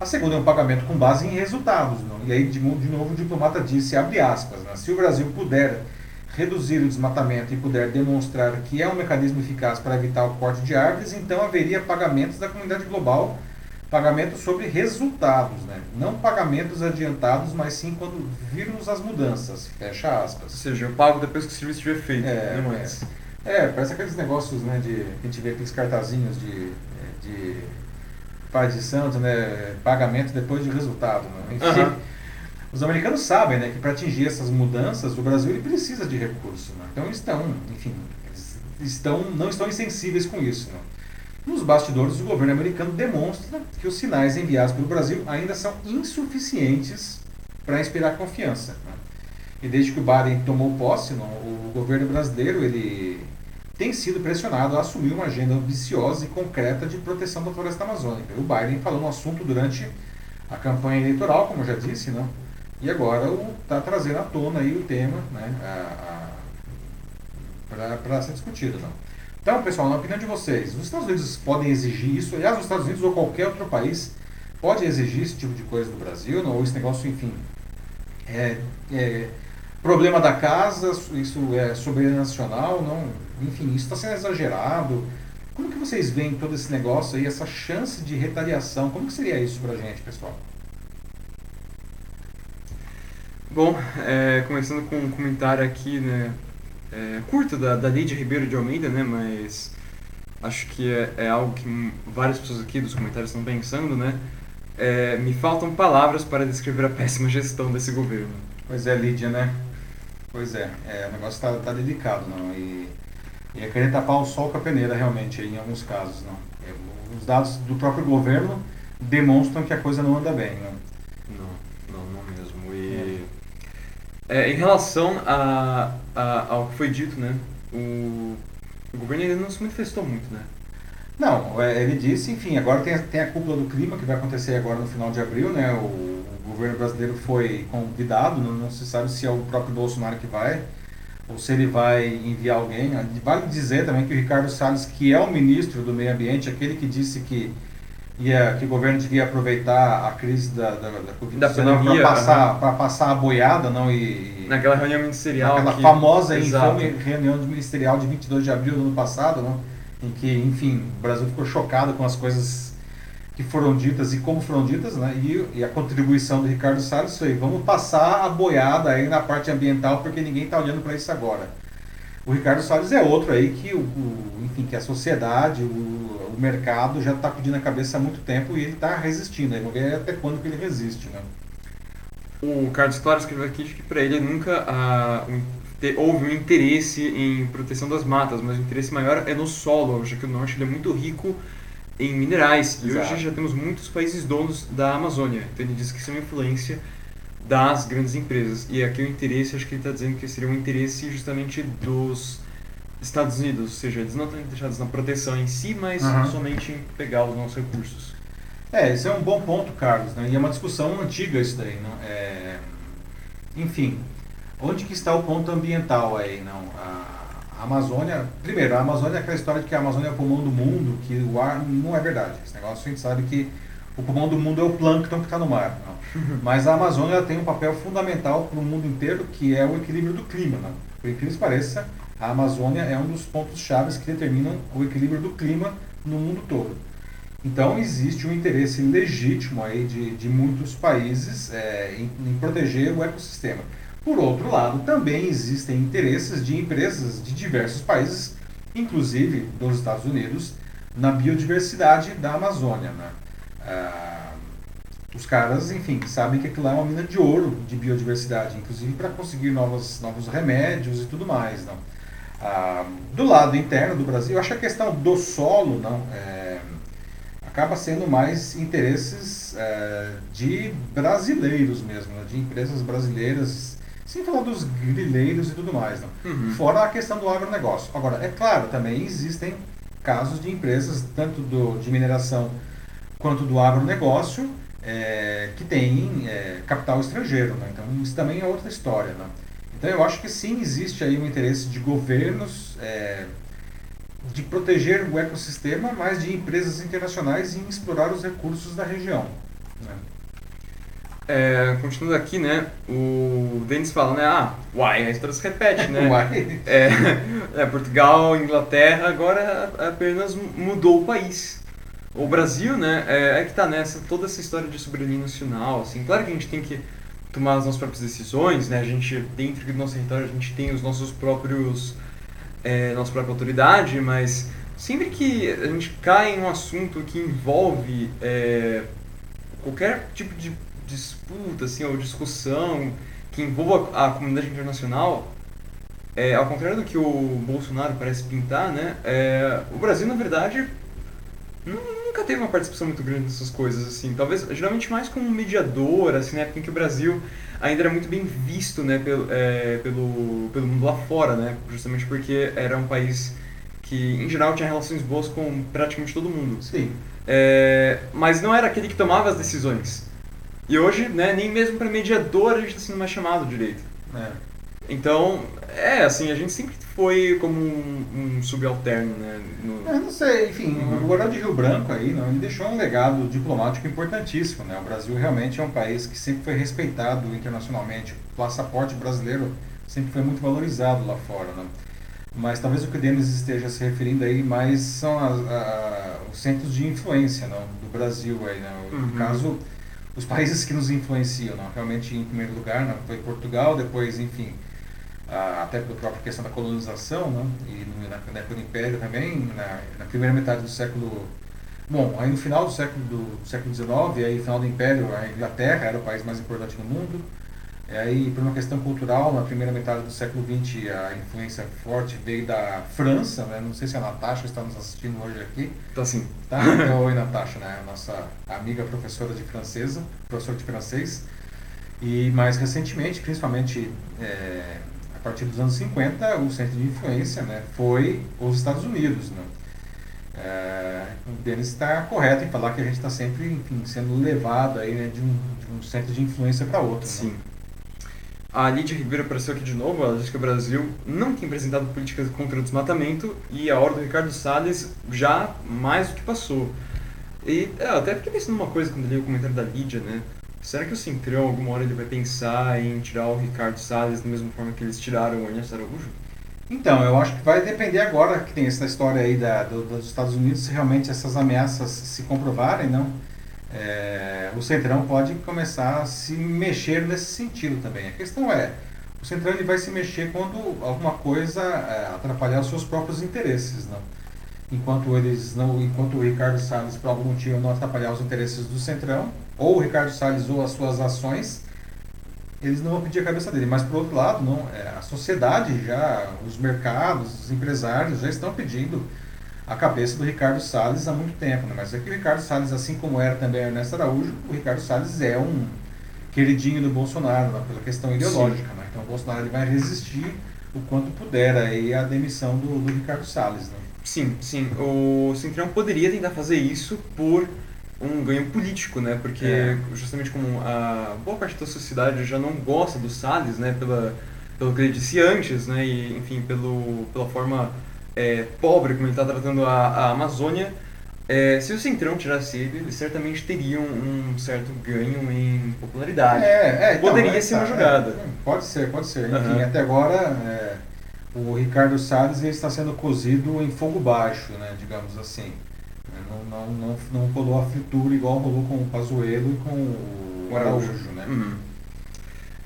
A segunda é um pagamento com base em resultados. Né? E aí, de, novo, o diplomata disse, abre aspas, né? se o Brasil puder reduzir o desmatamento e puder demonstrar que é um mecanismo eficaz para evitar o corte de árvores, então haveria pagamentos da comunidade global Pagamento sobre resultados, né? Não pagamentos adiantados, mas sim quando virmos as mudanças. Fecha aspas.
Ou seja, eu pago depois que o serviço estiver feito,
É,
não
é.
antes.
É, parece aqueles negócios, né, de que a gente vê aqueles cartazinhos de, de Pai de Santo, né, pagamento depois de resultado, né? Enfim,
Aham.
Os americanos sabem, né, que para atingir essas mudanças, o Brasil ele precisa de recursos, né? Então eles estão, enfim, eles estão, não estão insensíveis com isso, né? Nos bastidores, o governo americano demonstra que os sinais enviados pelo Brasil ainda são insuficientes para inspirar confiança. né? E desde que o Biden tomou posse, não, o governo brasileiro ele tem sido pressionado a assumir uma agenda ambiciosa e concreta de proteção da floresta amazônica. O Biden falou no assunto durante a campanha eleitoral, como eu já disse, não? E agora está trazendo à tona aí o tema né, para ser discutido. Não? Então, pessoal, na opinião de vocês, os Estados Unidos podem exigir isso? Aliás, os Estados Unidos ou qualquer outro país pode exigir esse tipo de coisa do Brasil? Não? Ou esse negócio, enfim, é, é problema da casa, isso é soberania nacional, não? Enfim, isso está sendo exagerado. Como que vocês veem todo esse negócio aí, essa chance de retaliação? Como que seria isso pra gente, pessoal?
Bom, é, começando com um comentário aqui, né, é, curto da, da Lídia Ribeiro de Almeida, né, mas acho que é, é algo que várias pessoas aqui dos comentários estão pensando, né, é, me faltam palavras para descrever a péssima gestão desse governo.
Pois é, Lídia, né? Pois é, é o negócio tá, tá delicado, não? E, e é querer tapar o sol com a peneira, realmente, em alguns casos, não? É, os dados do próprio governo demonstram que a coisa não anda bem, não?
Não, não, não mesmo. E é, em relação a, a- ao que foi dito, né, o, o governo ainda não se manifestou muito, né.
Não, é, ele disse, enfim, agora tem, a- tem a cúpula do clima que vai acontecer agora no final de abril, né? O, o governo brasileiro foi convidado, não, não se sabe se é o próprio Bolsonaro que vai ou se ele vai enviar alguém. Vale dizer também que o Ricardo Salles, que é o ministro do Meio Ambiente, aquele que disse que ia, que o governo devia aproveitar a crise da, da, da
Da
Covid-19
pandemia,
para passar, pra passar a boiada, não? E,
Naquela reunião ministerial
Naquela
que-
famosa e infame reunião de ministerial de 22 de abril do ano passado, né? em que, enfim, o Brasil ficou chocado com as coisas que foram ditas e como foram ditas, né? e, e a contribuição do Ricardo Salles foi, vamos passar a boiada aí na parte ambiental, porque ninguém está olhando para isso agora. O Ricardo Salles é outro aí que, o, o- enfim, que a sociedade, o, o mercado já está pedindo a cabeça há muito tempo e ele está resistindo. Aí Vamos ver até quando que ele resiste, né?
O Carlos Claro escreveu aqui que para ele nunca ah, houve um interesse em proteção das matas, mas o interesse maior é no solo, já que o norte é muito rico em minerais. E
Exato.
hoje já temos muitos países donos da Amazônia. Então ele diz que isso é uma influência das grandes empresas. E aqui o interesse, acho que ele está dizendo que seria um interesse justamente dos Estados Unidos, ou seja, eles não estão interessados na proteção em si, mas
Aham.
somente em pegar os nossos recursos.
É, esse é um bom ponto, Carlos, né? E é uma discussão antiga isso daí, não? É... Enfim, onde que está o ponto ambiental aí, não? A Amazônia, primeiro, a Amazônia é aquela história de que a Amazônia é o pulmão do mundo, que o ar não é verdade. Esse negócio a gente sabe que o pulmão do mundo é o plâncton que está no mar, não? Mas a Amazônia tem um papel fundamental para o mundo inteiro, que é o equilíbrio do clima, não? Por incrível que pareça, a Amazônia é um dos pontos chaves que determinam o equilíbrio do clima no mundo todo. Então existe um interesse legítimo aí de, de muitos países é, em, em proteger o ecossistema. Por outro lado, também existem interesses de empresas de diversos países, inclusive dos Estados Unidos, na biodiversidade da Amazônia. Né? Ah, os caras, enfim, sabem que aquilo lá é uma mina de ouro de biodiversidade, inclusive para conseguir novos, novos remédios e tudo mais. Não? Ah, do lado interno do Brasil, eu acho que a questão do solo não é, acaba sendo mais interesses é, de brasileiros mesmo, né? de empresas brasileiras, sem falar dos grileiros e tudo mais. Não?
Uhum.
Fora a questão do agronegócio. Agora, é claro, também existem casos de empresas, tanto do, de mineração quanto do agronegócio, é, que têm é, capital estrangeiro. Né? Então, isso também é outra história. Né? Então, eu acho que sim, existe aí um interesse de governos é, de proteger o ecossistema, mas de empresas internacionais em explorar os recursos da região. Né?
É, continuando aqui, né, o Denis fala, né, ah, uai, a história se repete, né?
Uai.
É, é, Portugal, Inglaterra, agora apenas mudou o país. O Brasil, né, é, é que tá nessa, toda essa história de soberania nacional, assim, claro que a gente tem que tomar as nossas próprias decisões, né, a gente, dentro do nosso território, a gente tem os nossos próprios, é, nossa própria autoridade, mas sempre que a gente cai em um assunto que envolve é, qualquer tipo de disputa, assim, ou discussão que envolva a comunidade internacional, é, ao contrário do que o Bolsonaro parece pintar, né, é, o Brasil, na verdade, nunca teve uma participação muito grande nessas coisas, assim. Talvez, geralmente mais como mediador, assim, na época em que o Brasil ainda era muito bem visto, né, pelo, é, pelo, pelo mundo lá fora, né, justamente porque era um país que, em geral, tinha relações boas com praticamente todo mundo.
Sim.
É, mas não era aquele que tomava as decisões. E hoje, né, nem mesmo para mediador a gente está sendo mais chamado direito.
É.
Então, é, assim, a gente sempre foi como um, um subalterno, né? No...
Eu não sei, enfim, uhum. o governador de Rio Branco aí, não, ele deixou um legado diplomático importantíssimo, né? O Brasil realmente é um país que sempre foi respeitado internacionalmente. O passaporte brasileiro sempre foi muito valorizado lá fora, né? Mas talvez o que o Denis esteja se referindo aí mais são as, a, os centros de influência não, do Brasil aí, né? No uhum. caso, os países que nos influenciam, não? Realmente, em primeiro lugar, não, foi Portugal, depois, enfim, até pela própria questão da colonização, né? e na, na época do Império também, na, na, primeira metade do século... Bom, aí no final do século, do, do século XIX, aí no final do Império, a Inglaterra era o país mais importante do mundo, e aí, por uma questão cultural, na primeira metade do século XX, a influência forte veio da França, né? Não sei se a Natasha está nos assistindo hoje aqui.
Tá sim.
Tá? Então, oi, Natasha, né? Nossa amiga professora de francesa, professora de francês. E mais recentemente, principalmente é, partir dos anos 50, o centro de influência né, foi os Estados Unidos. Né? É, o Denis está correto em falar que a gente está sempre enfim, sendo levado aí, né, de, um, de um centro de influência para outro. Né?
Sim. Né? A Lídia Ribeiro apareceu aqui de novo, ela diz que o Brasil não tem apresentado políticas contra o desmatamento e a ordem do Ricardo Salles já mais do que passou. E é, eu até fiquei pensando numa coisa quando li o comentário da Lídia, né? Será que o Centrão, alguma hora, ele vai pensar em tirar o Ricardo Salles da mesma forma que eles tiraram o Ernesto Araújo?
Então, eu acho que vai depender agora que tem essa história aí da, do, dos Estados Unidos, se realmente essas ameaças se comprovarem, não. É, o Centrão pode começar a se mexer nesse sentido também. A questão é, o Centrão ele vai se mexer quando alguma coisa é, atrapalhar os seus próprios interesses, não enquanto eles não, enquanto o Ricardo Salles por algum motivo não atrapalhar os interesses do Centrão, ou o Ricardo Salles ou as suas ações, eles não vão pedir a cabeça dele. Mas por outro lado, não, é, a sociedade já, os mercados, os empresários já estão pedindo a cabeça do Ricardo Salles há muito tempo. Né? Mas é que o Ricardo Salles, assim como era também Ernesto Araújo, o Ricardo Salles é um queridinho do Bolsonaro né? pela questão ideológica. Né? Então o Bolsonaro ele vai resistir o quanto puder aí a demissão do, do Ricardo Salles. Né?
Sim, sim. O Centrão poderia tentar fazer isso por um ganho político, né? Porque é. justamente como a boa parte da sociedade já não gosta do Salles, né? Pela, pelo que ele disse antes, né? E, enfim, pelo, pela forma é, pobre como ele está tratando a, a Amazônia. É, se o Centrão tirasse ele, eles certamente teriam um certo ganho em popularidade.
É, é,
então, Poderia ser uma jogada. É,
pode ser, pode ser. Enfim, uhum. até agora é, o Ricardo Salles ele está sendo cozido em fogo baixo, né, digamos assim. Não, não, não, não rolou a fritura igual rolou com o Pazuello e com o Araújo, né?
Uhum.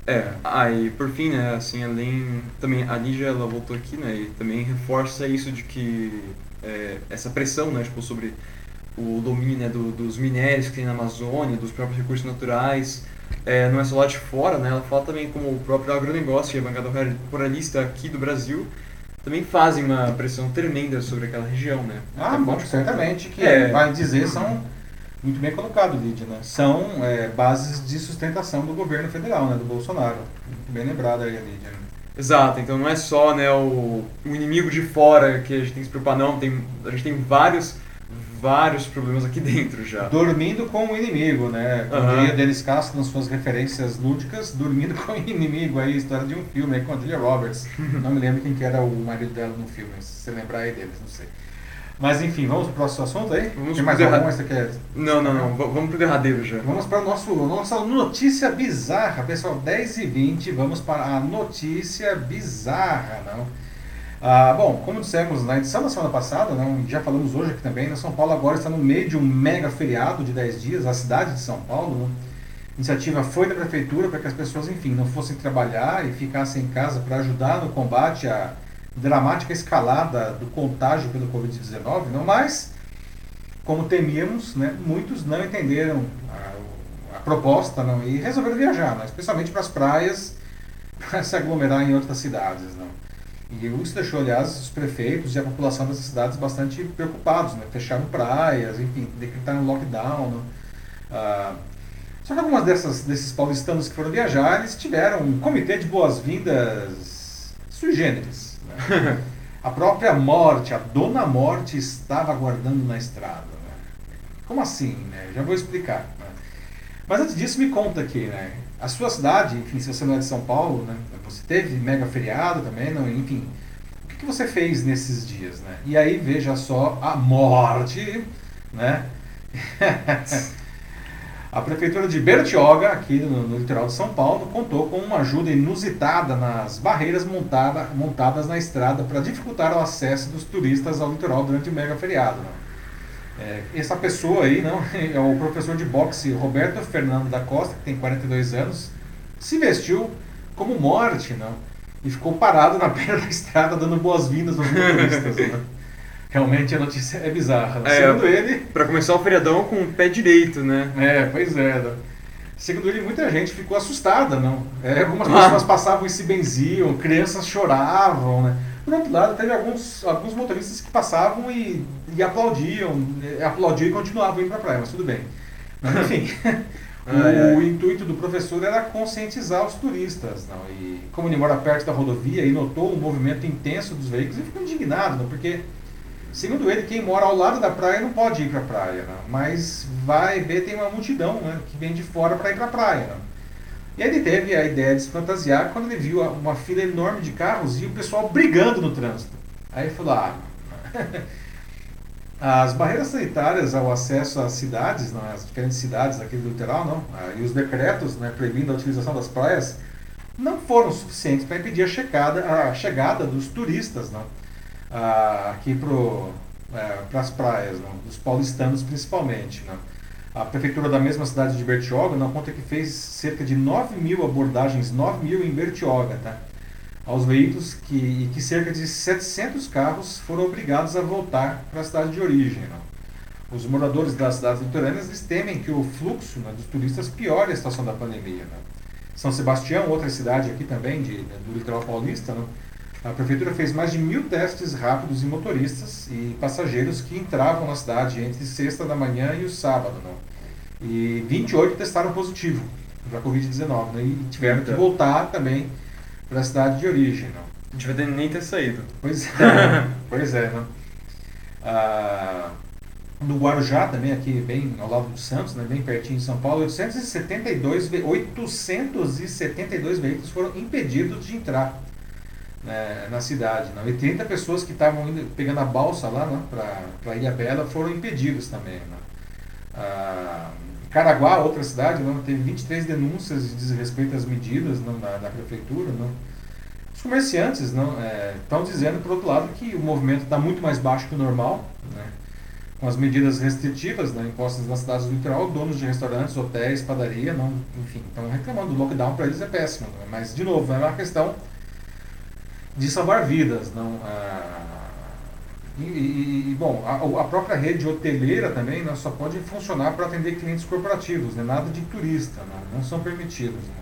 É, aí por fim, né, assim, além, também a Lígia, ela voltou aqui, né, e também reforça isso de que, é, essa pressão, né, tipo, sobre o domínio, né, do, dos minérios que tem na Amazônia, dos próprios recursos naturais, é, não é só lá de fora, né? Ela fala também como o próprio agronegócio e a bancada ruralista aqui do Brasil também fazem uma pressão tremenda sobre aquela região, né?
Ah, bom, certamente, que é, vai dizer são muito bem colocado, Lídia, né? São é, bases de sustentação do governo federal, né? Do Bolsonaro. Muito bem lembrado aí, Lídia.
Exato, então não é só né, o, o inimigo de fora que a gente tem que se preocupar, não. Tem, a gente tem vários vários problemas aqui dentro já.
Dormindo com o inimigo, né? Como uhum. diria Dennis Castro nas suas referências lúdicas, dormindo com o inimigo aí, história de um filme aí com a Julia Roberts. não me lembro quem que era o marido dela no filme, se você lembrar aí deles, não sei. Mas enfim, vamos para o próximo assunto aí?
Vamos Tem mais algum você quer? Não, não, não, vamos para o derradeiro já.
Vamos para a nossa notícia bizarra, pessoal, 10 e 20, vamos para a notícia bizarra, não? Ah, bom, como dissemos na edição da semana passada, né, já falamos hoje aqui também, né, São Paulo agora está no meio de um mega feriado de 10 dias, a cidade de São Paulo. Né, a iniciativa foi da prefeitura para que as pessoas, enfim, não fossem trabalhar e ficassem em casa para ajudar no combate à dramática escalada do contágio pelo Covid-19, não mais, como temíamos, né, muitos não entenderam a, a proposta e resolveram viajar, né, especialmente para as praias, para se aglomerar em outras cidades. E isso deixou, aliás, os prefeitos e a população dessas cidades bastante preocupados, né? Fecharam praias, enfim, decretaram lockdown. Né? Ah, só que algumas dessas, desses paulistanos que foram viajar, eles tiveram um comitê de boas-vindas sui generis. Né? a própria morte, a dona morte estava aguardando na estrada. Né? Como assim? Né? Já vou explicar. Né? Mas antes disso, me conta aqui, né? A sua cidade, enfim, se você não é de São Paulo, né? Você teve mega feriado também, não, enfim. O que, que você fez nesses dias, né? E aí veja só a morte, né? a prefeitura de Bertioga, aqui no, no, litoral de São Paulo, contou com uma ajuda inusitada nas barreiras montada, montadas na estrada para dificultar o acesso dos turistas ao litoral durante o mega feriado. Né? É, essa pessoa aí não, é o professor de boxe Roberto Fernando da Costa, que tem 42 anos, se vestiu como morte não, e ficou parado na beira da estrada dando boas-vindas aos motoristas. Né? Realmente a notícia é bizarra. Né?
É, Segundo ele. Para começar o feriadão com o pé direito, né?
É, pois é. Né? Segundo ele, muita gente ficou assustada, não? É, algumas ah. pessoas passavam e se benziam, crianças choravam, né? Por outro lado, teve alguns, alguns motoristas que passavam e, e aplaudiam, aplaudiam e continuavam indo para a praia, mas tudo bem. Mas, enfim, o, o, intuito do professor era conscientizar os turistas. Não? E como ele mora perto da rodovia e notou um movimento intenso dos veículos, ele ficou indignado, não? porque, segundo ele, quem mora ao lado da praia não pode ir para a praia, não? mas vai ver, tem uma multidão né, que vem de fora para ir para a praia. Não? E ele teve a ideia de se fantasiar quando ele viu uma fila enorme de carros e o pessoal brigando no trânsito. Aí ele falou: ah, as barreiras sanitárias ao acesso às cidades, não, às diferentes cidades aqui do litoral, não, ah, e os decretos né, proibindo a utilização das praias não foram suficientes para impedir a chegada, a chegada dos turistas não, ah, aqui para é, as praias, não, dos paulistanos principalmente. Não. A prefeitura da mesma cidade de Bertioga não conta que fez cerca de 9 mil abordagens, 9 mil em Bertioga, tá? Aos veículos que, e que cerca de 700 carros foram obrigados a voltar para a cidade de origem. Não? Os moradores das cidades litorâneas temem que o fluxo né, dos turistas piore a situação da pandemia. Não? São Sebastião, outra cidade aqui também de, do litoral paulista, não? a prefeitura fez mais de mil testes rápidos em motoristas e passageiros que entravam na cidade entre sexta da manhã e o sábado. Não? E 28 testaram positivo para a Covid-19 né? e tiveram que voltar também para a cidade de origem. Não?
A gente vai nem ter saído.
Pois é, pois é. Não? Ah, no Guarujá, também aqui bem ao lado do Santos, né, bem pertinho de São Paulo, 872, 872 veículos foram impedidos de entrar né, na cidade. Não? E 30 pessoas que estavam pegando a balsa lá né, para Ilha Bela foram impedidos também. Não? Ah, Caraguá, outra cidade, não, teve 23 denúncias de desrespeito às medidas não, da, prefeitura. Não. Os comerciantes estão é, dizendo, por outro lado, que o movimento está muito mais baixo que o normal. Né? Com as medidas restritivas né, impostas nas cidades do litoral, donos de restaurantes, hotéis, padaria, não, enfim, estão reclamando. O lockdown para eles é péssimo. Né? Mas, de novo, é uma questão de salvar vidas. Não, ah, e, bom, a, a, própria rede hoteleira também né, só pode funcionar para atender clientes corporativos, né, nada de turista, né, não são permitidos. Né,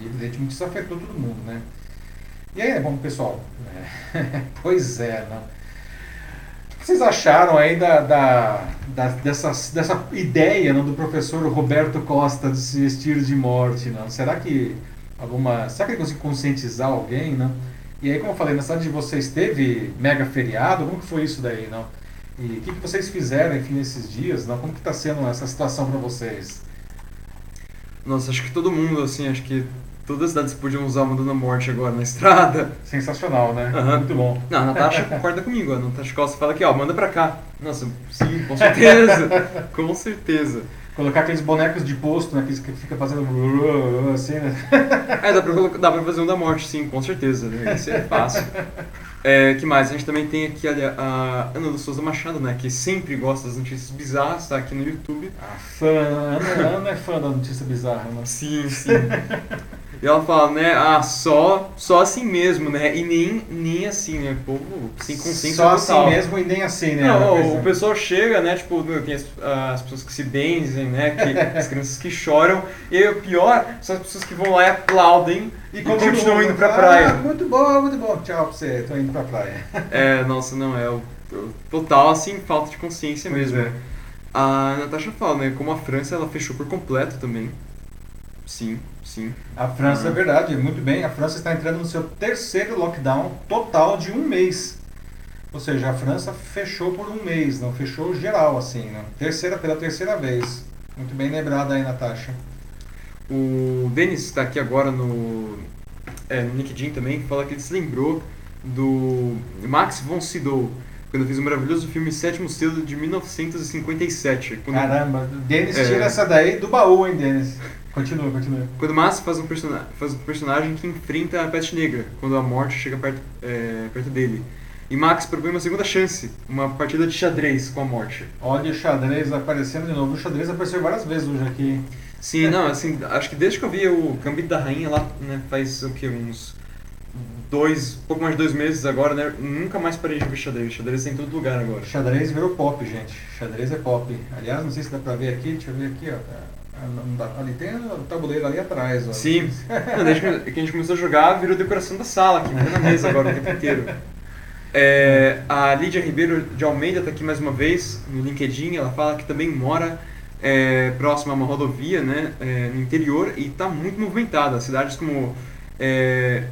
e evidentemente isso afetou todo mundo. Né. E aí, bom, pessoal, é, pois é, né, o que vocês acharam aí da, da, da, dessa, dessa ideia né, do professor Roberto Costa de se vestir de morte? Não? Será que alguma. Será que ele conseguiu conscientizar alguém? Não? E aí, como eu falei, na cidade de vocês teve mega feriado? Como que foi isso daí, não? E o que, que vocês fizeram, enfim, nesses dias? Não? Como que está sendo essa situação para vocês?
Nossa, acho que todo mundo, assim, acho que todas as cidades podiam usar uma Dona Morte agora na estrada.
Sensacional, né?
Uhum.
Muito bom.
Não, a Natasha concorda comigo. A Natasha Costa fala aqui, ó, manda pra cá. Nossa, sim, com certeza. com certeza.
Colocar aqueles bonecos de posto, né? Que fica fazendo assim, né?
É, dá pra, dá pra fazer um da morte, sim, com certeza. Né? Isso é fácil. É, que mais? A gente também tem aqui a, a Ana do Souza Machado, né? Que sempre gosta das notícias bizarras, tá aqui no YouTube.
A fã, Ana, Ana é fã da notícia bizarra, né?
Sim, sim. E ela fala, né, ah, só, só assim mesmo, né? E nem, nem assim, né? O povo sem consciência
Só
total.
assim mesmo e nem assim, né?
Não, o pessoal chega, né, tipo, tem as, as pessoas que se benzem, né, que, as crianças que choram, e o pior são as pessoas que vão lá e aplaudem e, continuam indo pra
Ah,
praia.
muito bom, muito bom. Tchau pra você, tô indo pra praia.
É, nossa, não, é o, o total, assim, falta de consciência
Pois
mesmo.
é.
A Natasha fala, né, como a França, ela fechou por completo também. Sim, sim.
A França, é verdade, muito bem. A França está entrando no seu terceiro lockdown total de um mês. Ou seja, a França fechou por um mês, não fechou geral assim, né? Terceira pela terceira vez. Muito bem lembrada aí, Natasha.
O Denis está aqui agora no, é, no LinkedIn também, fala que ele se lembrou do Max von Sydow, quando fez o maravilhoso filme Sétimo Selo de 1957. Quando,
Caramba, Denis
É.
tira essa daí do baú, hein, Denis? Continua, continua.
quando Max faz um, persona faz um personagem que enfrenta a peste negra, quando a morte chega perto, é, perto dele. E Max propõe uma segunda chance, uma partida de xadrez com a morte.
Olha o xadrez aparecendo de novo. O xadrez apareceu várias vezes hoje aqui.
Sim, não, assim, acho que desde que eu vi o Gambito da Rainha lá, né, faz o que, uns dois, pouco mais de dois meses agora, né, nunca mais parei de ver xadrez. Xadrez tem em todo lugar agora.
Xadrez virou pop, gente. Xadrez é pop. Aliás, não sei se dá pra ver aqui. Deixa eu ver aqui, ó. Ali tem o tabuleiro ali atrás, ó.
Sim, não, desde que que a gente começou a jogar, virou decoração da sala, fica na mesa agora o tempo inteiro. É, a Lídia Ribeiro de Almeida está aqui mais uma vez no LinkedIn, ela fala que também mora é, próximo a uma rodovia, né, é, no interior, e está muito movimentada. Cidades como é,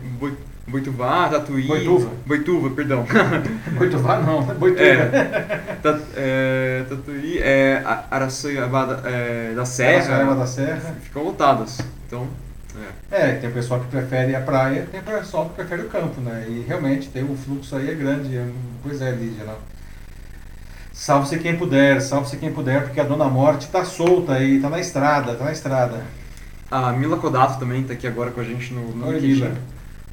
Boituvá, Tatuí...
Boituva.
Boituva, perdão.
Boituvá não, Boituva.
É, Ta- é, Tatuí, é, Araçoiaba da, é, da Serra,
Serra da Serra.
ficam lotadas. Então, é.
É, tem o pessoal que prefere a praia, tem o pessoal que prefere o campo, né? E realmente tem o fluxo aí é grande. é- Pois é, Lídia, não. Salve-se quem puder, salve-se quem puder, porque a Dona Morte tá solta aí, tá na estrada, tá na estrada.
A Mila Kodato também está aqui agora com a gente no, no
Oi. Mila.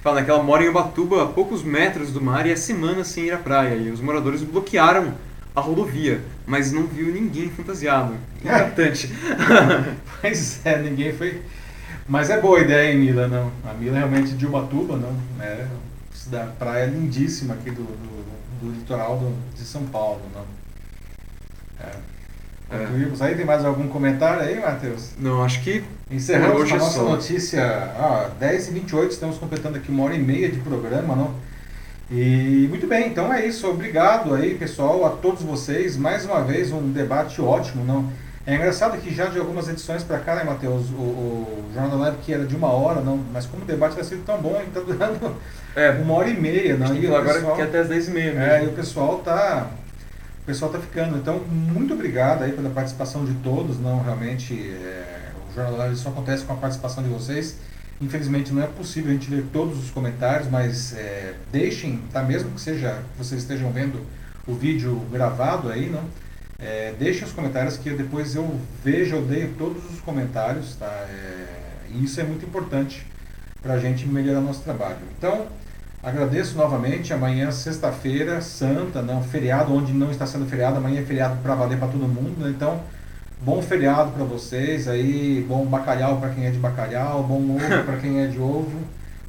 Fala que ela mora em Ubatuba, a poucos metros do mar e é semana sem ir à praia. E os moradores bloquearam a rodovia, mas não viu ninguém fantasiado. Impactante.
Pois é, ninguém foi. Mas é boa ideia, hein, Mila, não. A Mila é realmente de Ubatuba, não. É da praia lindíssima aqui do, do, do litoral do- de São Paulo, não. É.
É.
Concluímos. Aí tem mais algum comentário aí, Matheus?
não, acho que
Encerramos
hoje
a
é
nossa
só.
notícia. Ah, 10h28, estamos completando aqui uma hora e meia de programa, não? E muito bem, então é isso. Obrigado aí, pessoal, a todos vocês. Mais uma vez, um debate ótimo, não? É engraçado que já de algumas edições para cá, né, Matheus? O, o Jornal da Live que era de uma hora, não? Mas como o debate está sendo tão bom, ele está durando
é,
uma hora e meia, não? E
agora
pessoal-
que é até as 10h30 mesmo.
é, e o pessoal tá. O pessoal tá ficando. Então, muito obrigado aí pela participação de todos. Não, realmente, é, o Jornal só acontece com a participação de vocês. Infelizmente não é possível a gente ler todos os comentários, mas é, deixem, tá? Mesmo que seja que vocês estejam vendo o vídeo gravado aí, não? É, deixem os comentários que depois eu vejo, eu leio todos os comentários, tá? É, e isso é muito importante para a gente melhorar nosso trabalho. Então, agradeço novamente. Amanhã, sexta-feira, santa, não, feriado, onde não está sendo feriado, amanhã é feriado para valer para todo mundo, né? Então, bom feriado para vocês aí, bom bacalhau para quem é de bacalhau, bom ovo para quem é de ovo.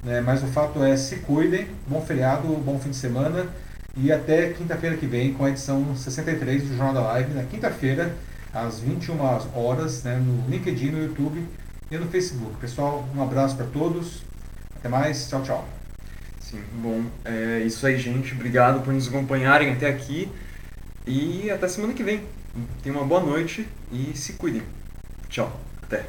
Né? Mas o fato é, se cuidem, bom feriado, bom fim de semana e até quinta-feira que vem com a edição 63 do Jornal da Live, na quinta-feira, às 21 horas, né, no LinkedIn, no YouTube e no Facebook. Pessoal, um abraço para todos, até mais, tchau, tchau.
Sim, bom, é isso aí, gente. Obrigado por nos acompanharem até aqui. E até semana que vem. Tenham uma boa noite e se cuidem. Tchau. Até.